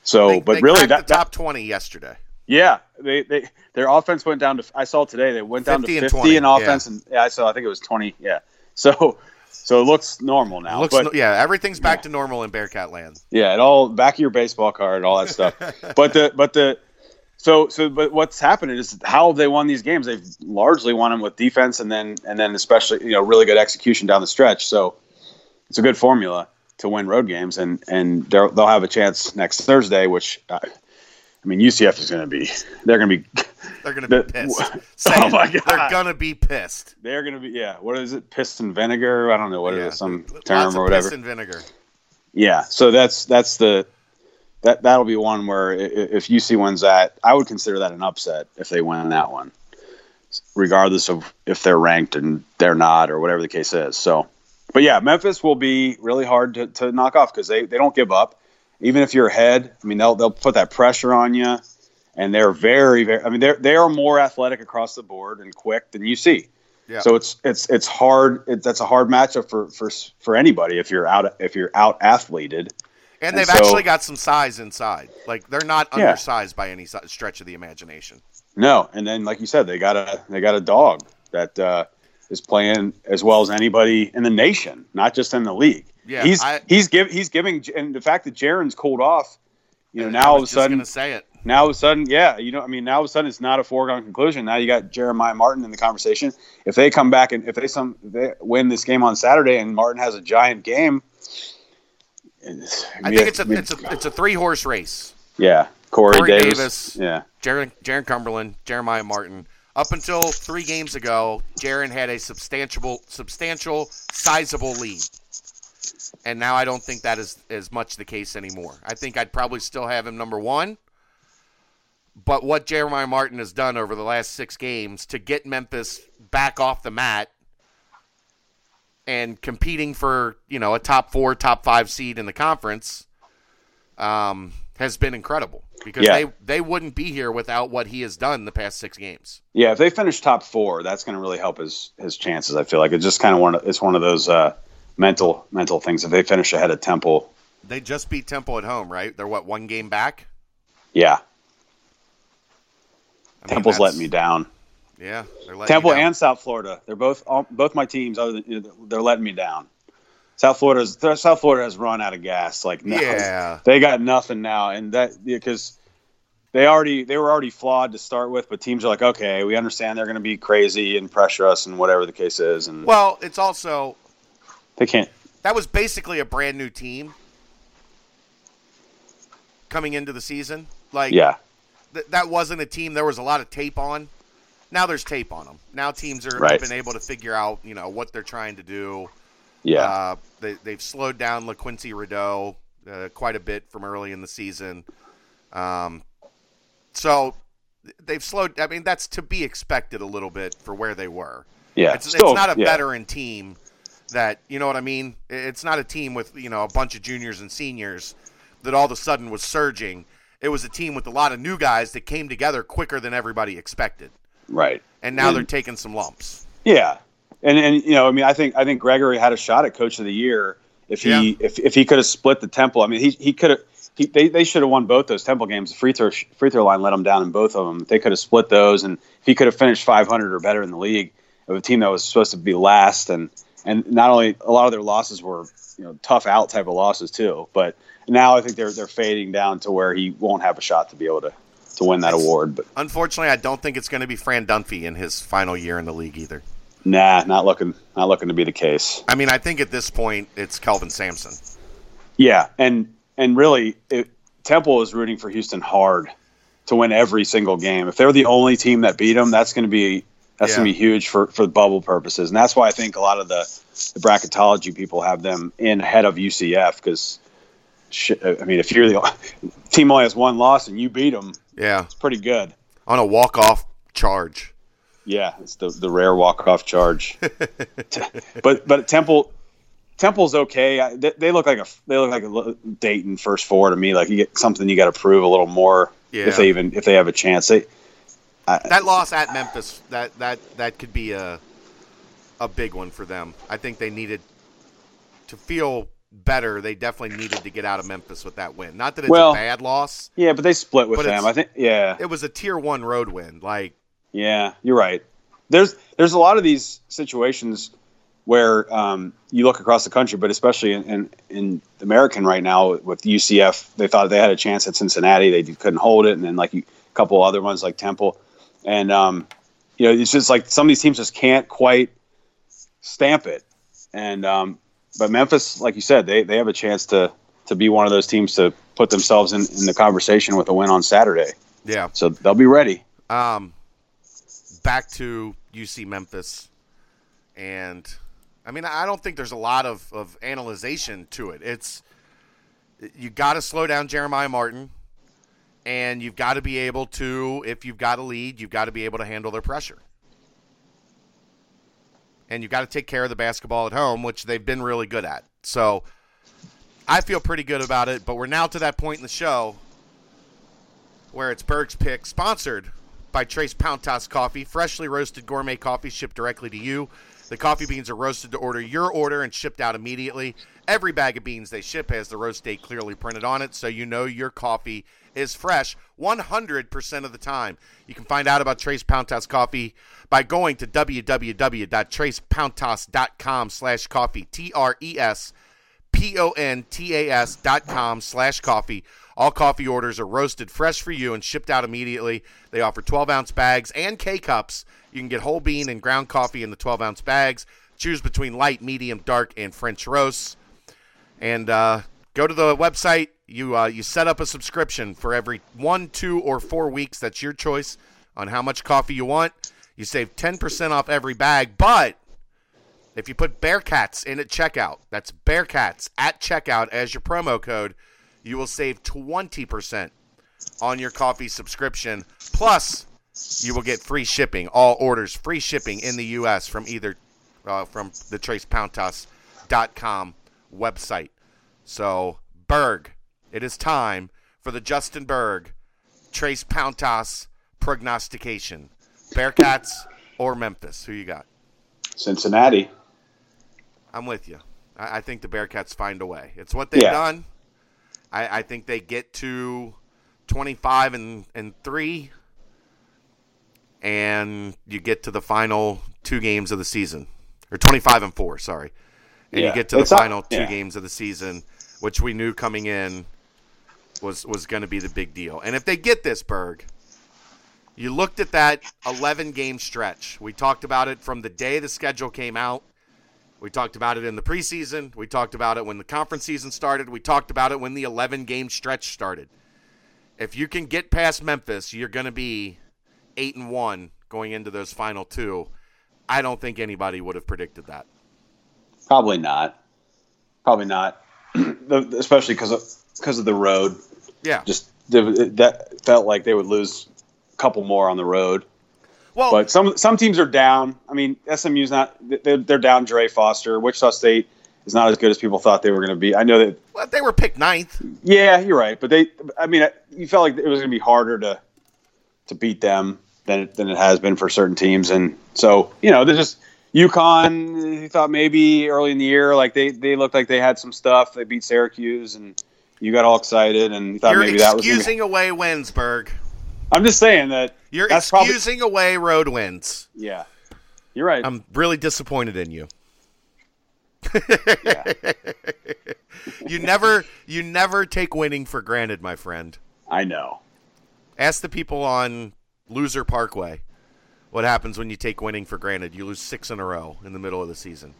so They- but they really that, top twenty yesterday. Yeah, they, they their offense went down to. I saw today they went down to 50 fifty in 20, offense, and yeah, I saw. I think it was twenty. Yeah, so so it looks normal now. Looks but no- yeah, everything's back to normal in Bearcat land. yeah, it all back of your baseball card, all that stuff. but the but the so so but what's happened is how they won these games. They've largely won them with defense, and then and then especially you know really good execution down the stretch. So it's a good formula to win road games, and and they'll they'll have a chance next Thursday, which. Uh, I mean, UCF is going to be. They're going to be. They're gonna be The- pissed. oh Say it. my God. They're gonna be pissed. They're going to be. Yeah. What is it? Piston vinegar? I don't know what it Yeah. is. Some term of or whatever. piss and vinegar. Yeah, so that's that's the that that'll be one where if UC wins that, I would consider that an upset if they win that one, regardless of if they're ranked and they're not or whatever the case is. So, but yeah, Memphis will be really hard to, to knock off because they, they don't give up, even if you're ahead. I mean, they'll they'll put that pressure on you, and they're very, very. I mean, they're they are more athletic across the board and quick than you see. Yeah. So it's it's it's hard. It, that's a hard matchup for for for anybody if you're out if you're out athleted. And And they've so- actually got some size inside. Like they're not Yeah. undersized by any stretch of the imagination. No, and then like you said, they got a they got a dog that uh, is playing as well as anybody in the nation, not just in the league. Yeah, he's I- he's give he's giving, and the fact that Jarron's cooled off, you know, now all of a sudden, gonna say it. now all of a sudden, yeah, you know, I mean, now all of a sudden, it's not a foregone conclusion. Now you got Jeremiah Martin in the conversation. If they come back and if they some if they win this game on Saturday and Martin has a giant game, I think it's a it's a it's a three horse race. yeah, Corey, Corey Davis, Davis. yeah, Jarron Jarron Cumberland, Jeremiah Martin. Up until three games ago, Jarron had a substantial substantial sizable lead. And now I don't think that is as much the case anymore. I think I'd probably still have him number one. But what Jeremiah Martin has done over the last six games to get Memphis back off the mat and competing for, you know, a top four, top five seed in the conference um, has been incredible. Because Yeah. they, they wouldn't be here without what he has done the past six games. Yeah, if they finish top four, that's going to really help his his chances. I feel like it's just kind of one. It's one of those uh, mental mental things. If they finish ahead of Temple, They just beat Temple at home, right? They're what, one game back? yeah, I Temple's that's- letting me down. Yeah, they're letting Temple down. and South Florida, they're both all, both my teams. Other than they're letting me down. South Florida's South Florida has run out of gas. Like no, Yeah. they got nothing now, and that because they already they were already flawed to start with. But teams are like, okay, we understand they're going to be crazy and pressure us and whatever the case is, and Well, it's also they can't. that was basically a brand new team coming into the season. Like Yeah, th- that wasn't a team there was a lot of tape on. Now there's tape on them. Now teams are Right. have been able to figure out, you know, what they're trying to do. yeah, Uh, they, they've slowed down LaQuincy Rideau uh, quite a bit from early in the season. Um, so they've slowed. I mean, that's to be expected a little bit for where they were. yeah. It's, Still, it's not a yeah. veteran team that you know what I mean. It's not a team with you know a bunch of juniors and seniors that all of a sudden was surging. It was a team with a lot of new guys that came together quicker than everybody expected, right. and now And- they're taking some lumps. Yeah, and and you know, I mean, I think I think Gregory had a shot at Coach of the Year if he Yeah. if, if he could have split the Temple. I mean, he he could have. He, they, they should have won both those Temple games. The free throw free throw line let them down in both of them. They could have split those, and if he could have finished 500 or better in the league of a team that was supposed to be last, and and not only a lot of their losses were you know tough out type of losses too, but now I think they're they're fading down to where he won't have a shot to be able to to win that award. But Unfortunately, I don't think it's going to be Fran Dunphy in his final year in the league either. nah, not looking not looking to be the case. I mean, I think at this point it's Kelvin Sampson. Yeah, and and really, it, Temple is rooting for Houston hard to win every single game. If they're the only team that beat them, that's going to be that's Yeah. going to be huge for for bubble purposes, and that's why I think a lot of the, the bracketology people have them in ahead of UCF because. I mean, if you're the team only has one loss and you beat them, Yeah, it's pretty good. on a walk off charge. Yeah, it's the the rare walk off charge. but but Temple Temple's okay. I- They, they look like a they look like a Dayton first four to me. Like you get something you got to prove a little more Yeah. if they even if they have a chance. They That loss at Memphis, that that that could be a a big one for them. I think they needed to feel better. They definitely needed to get out of Memphis with that win. Not that it's Well- a bad loss. yeah, but they split with them. I think yeah It was a tier one road win. Like yeah you're right. There's there's a lot of these situations where um, you look across the country, but especially in, in, in the American right now with UCF, they thought they had a chance at Cincinnati, they couldn't hold it, and then like a couple other ones like Temple, and um, you know it's just like some of these teams just can't quite stamp it, and um, but Memphis, like you said, they they have a chance to to be one of those teams to put themselves in, in the conversation with a win on Saturday, yeah. so they'll be ready. Um, back to UC Memphis, and I mean I don't think there's a lot of of analyzation to it. It's you got to slow down Jeremiah Martin, and you've got to be able to, if you've got a lead, you've got to be able to handle their pressure. And you've got to take care of the basketball at home, which they've been really good at. So I feel pretty good about it, but we're now to that point in the show where it's Berg's Pick, sponsored by Tres Pontas Coffee, freshly roasted gourmet coffee shipped directly to you. The coffee beans are roasted to order your order and shipped out immediately. Every bag of beans they ship has the roast date clearly printed on it, so you know your coffee is fresh 100% of the time. You can find out about Tres Pontas Coffee by going to www.trespontas.com slash coffee, T-R-E-S P-O-N-T-A-S dot com slash coffee. All coffee orders are roasted fresh for you and shipped out immediately. They offer 12-ounce bags and K-Cups. You can get whole bean and ground coffee in the 12-ounce bags. Choose between light, medium, dark, and French roasts. And uh, go to the website. You uh, you set up a subscription for every one, two, or four weeks. That's your choice on how much coffee you want. You save 10% off every bag, but if you put Bearcats in at checkout, that's Bearcats at checkout as your promo code, you will save 20% on your coffee subscription. Plus, you will get free shipping, all orders, free shipping in the U.S. from either uh, from the TresPontas.com website. So, Berg, it is time for the Justin Berg Tres Pontas prognostication. Bearcats or Memphis? Who you got? Cincinnati. I'm with you. I, I think the Bearcats find a way. It's what they've Yeah. done. I, I think they get to 25 and, and 3, and you get to the final two games of the season. Or 25 and 4, sorry. And you get to the It's not- final two yeah. games of the season, which we knew coming in was, was going to be the big deal. And if they get this, Berg, you looked at that 11 game stretch. We talked about it from the day the schedule came out. We talked about it in the preseason. We talked about it when the conference season started. We talked about it when the 11 game stretch started. If you can get past Memphis, you're going to be 8 and 1 going into those final two. I don't think anybody would have predicted that. Probably not. Probably not. Especially because of because of the road. Yeah. Just that felt like they would lose a couple more on the road. Well, But some some teams are down. I mean, SMU's not. They're, they're down. Dre Foster. Wichita State is not as good as people thought they were going to be. I know that. well, they were picked ninth. Yeah, you're right. But they. I mean, you felt like it was going to be harder to to beat them than it, than it has been for certain teams, and so you know, they're just UConn. You thought maybe early in the year, like they they looked like they had some stuff. They beat Syracuse, and you got all excited, and you thought You're maybe that was. Excusing away Winsburg. I'm just saying that. You're That's probably- excusing away road wins. Yeah, you're right. I'm really disappointed in you. yeah, You never you never take winning for granted, my friend. I know. Ask the people on Loser Parkway what happens when you take winning for granted. You lose six in a row in the middle of the season.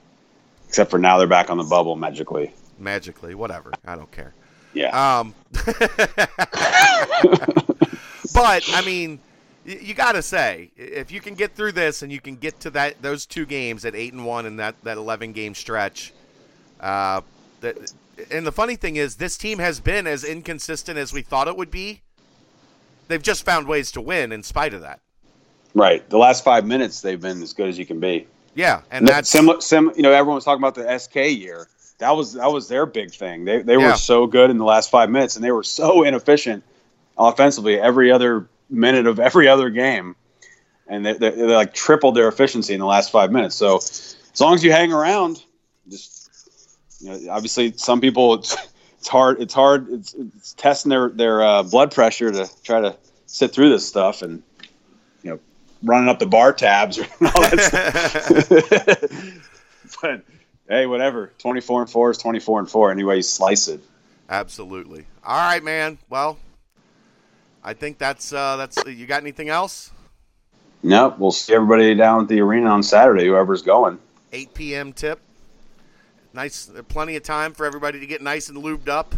Except for now, they're back on the bubble magically. Magically, whatever. I don't care. Yeah. Um, but I mean, you got to say if you can get through this and you can get to that those two games at eight and one in that that eleven game stretch. Uh, that, and the funny thing is, this team has been as inconsistent as we thought it would be. They've just found ways to win in spite of that. Right. The last five minutes, they've been as good as you can be. Yeah, and that's similar. Sim, you know, everyone was talking about the SK year. That was that was their big thing. They they Yeah. were so good in the last five minutes, and they were so inefficient offensively every other minute of every other game, and they, they, they like tripled their efficiency in the last five minutes. So as long as you hang around, just you know, obviously some people it's, it's hard. It's hard. It's, it's testing their their uh, blood pressure to try to sit through this stuff and running up the bar tabs or all that stuff. but hey, whatever. Twenty four and four is twenty four and four. Anyway, you slice it. absolutely all right, man. Well, I think that's uh, that's. You got anything else? Nope. We'll see everybody down at the arena on Saturday. Whoever's going. 8 p.m. tip. Nice, plenty of time for everybody to get nice and lubed up.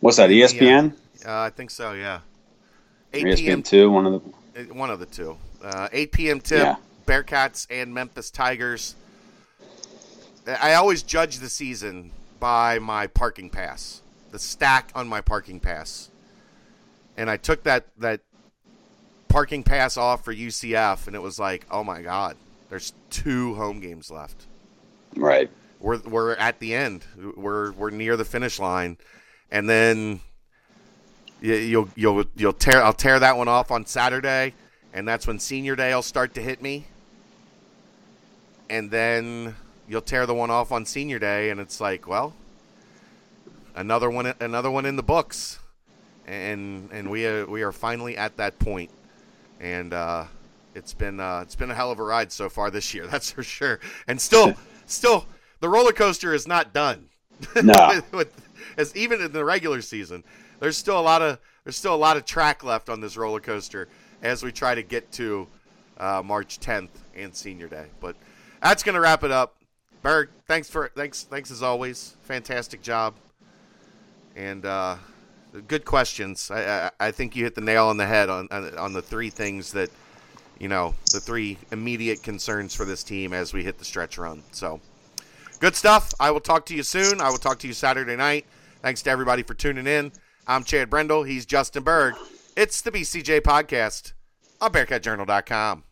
What's that? ESPN. Uh, I think so. Yeah. 8 Or p.m. ESPN two. One of the. uh, One of the two. Uh, 8 p.m. tip. Yeah. Bearcats and Memphis Tigers. I always judge the season by my parking pass, the stack on my parking pass, and I took that that parking pass off for UCF, and it was like, oh my god, there's two home games left. Right. we're we're at the end. We're we're near the finish line, and then you'll you'll you'll tear I'll tear that one off on Saturday, and that's when Senior Day will start to hit me. And then you'll tear the one off on Senior Day, and it's like, well, another one another one in the books, and and we are, we are finally at that point, and uh, it's been uh, it's been a hell of a ride so far this year, that's for sure, and still still the roller coaster is not done. No. with, as even in the regular season, there's still a lot of there's still a lot of track left on this roller coaster as we try to get to uh, March 10th and Senior Day. But that's gonna wrap it up. Berg, thanks for thanks thanks as always. Fantastic job, and uh, good questions. I, I, I think you hit the nail on the head on, on on the three things that you know the three immediate concerns for this team as we hit the stretch run. So. Good stuff. I will talk to you soon. I will talk to you Saturday night. Thanks to everybody for tuning in. I'm Chad Brendel. He's Justin Berg. It's the BCJ podcast on BearcatJournal.com.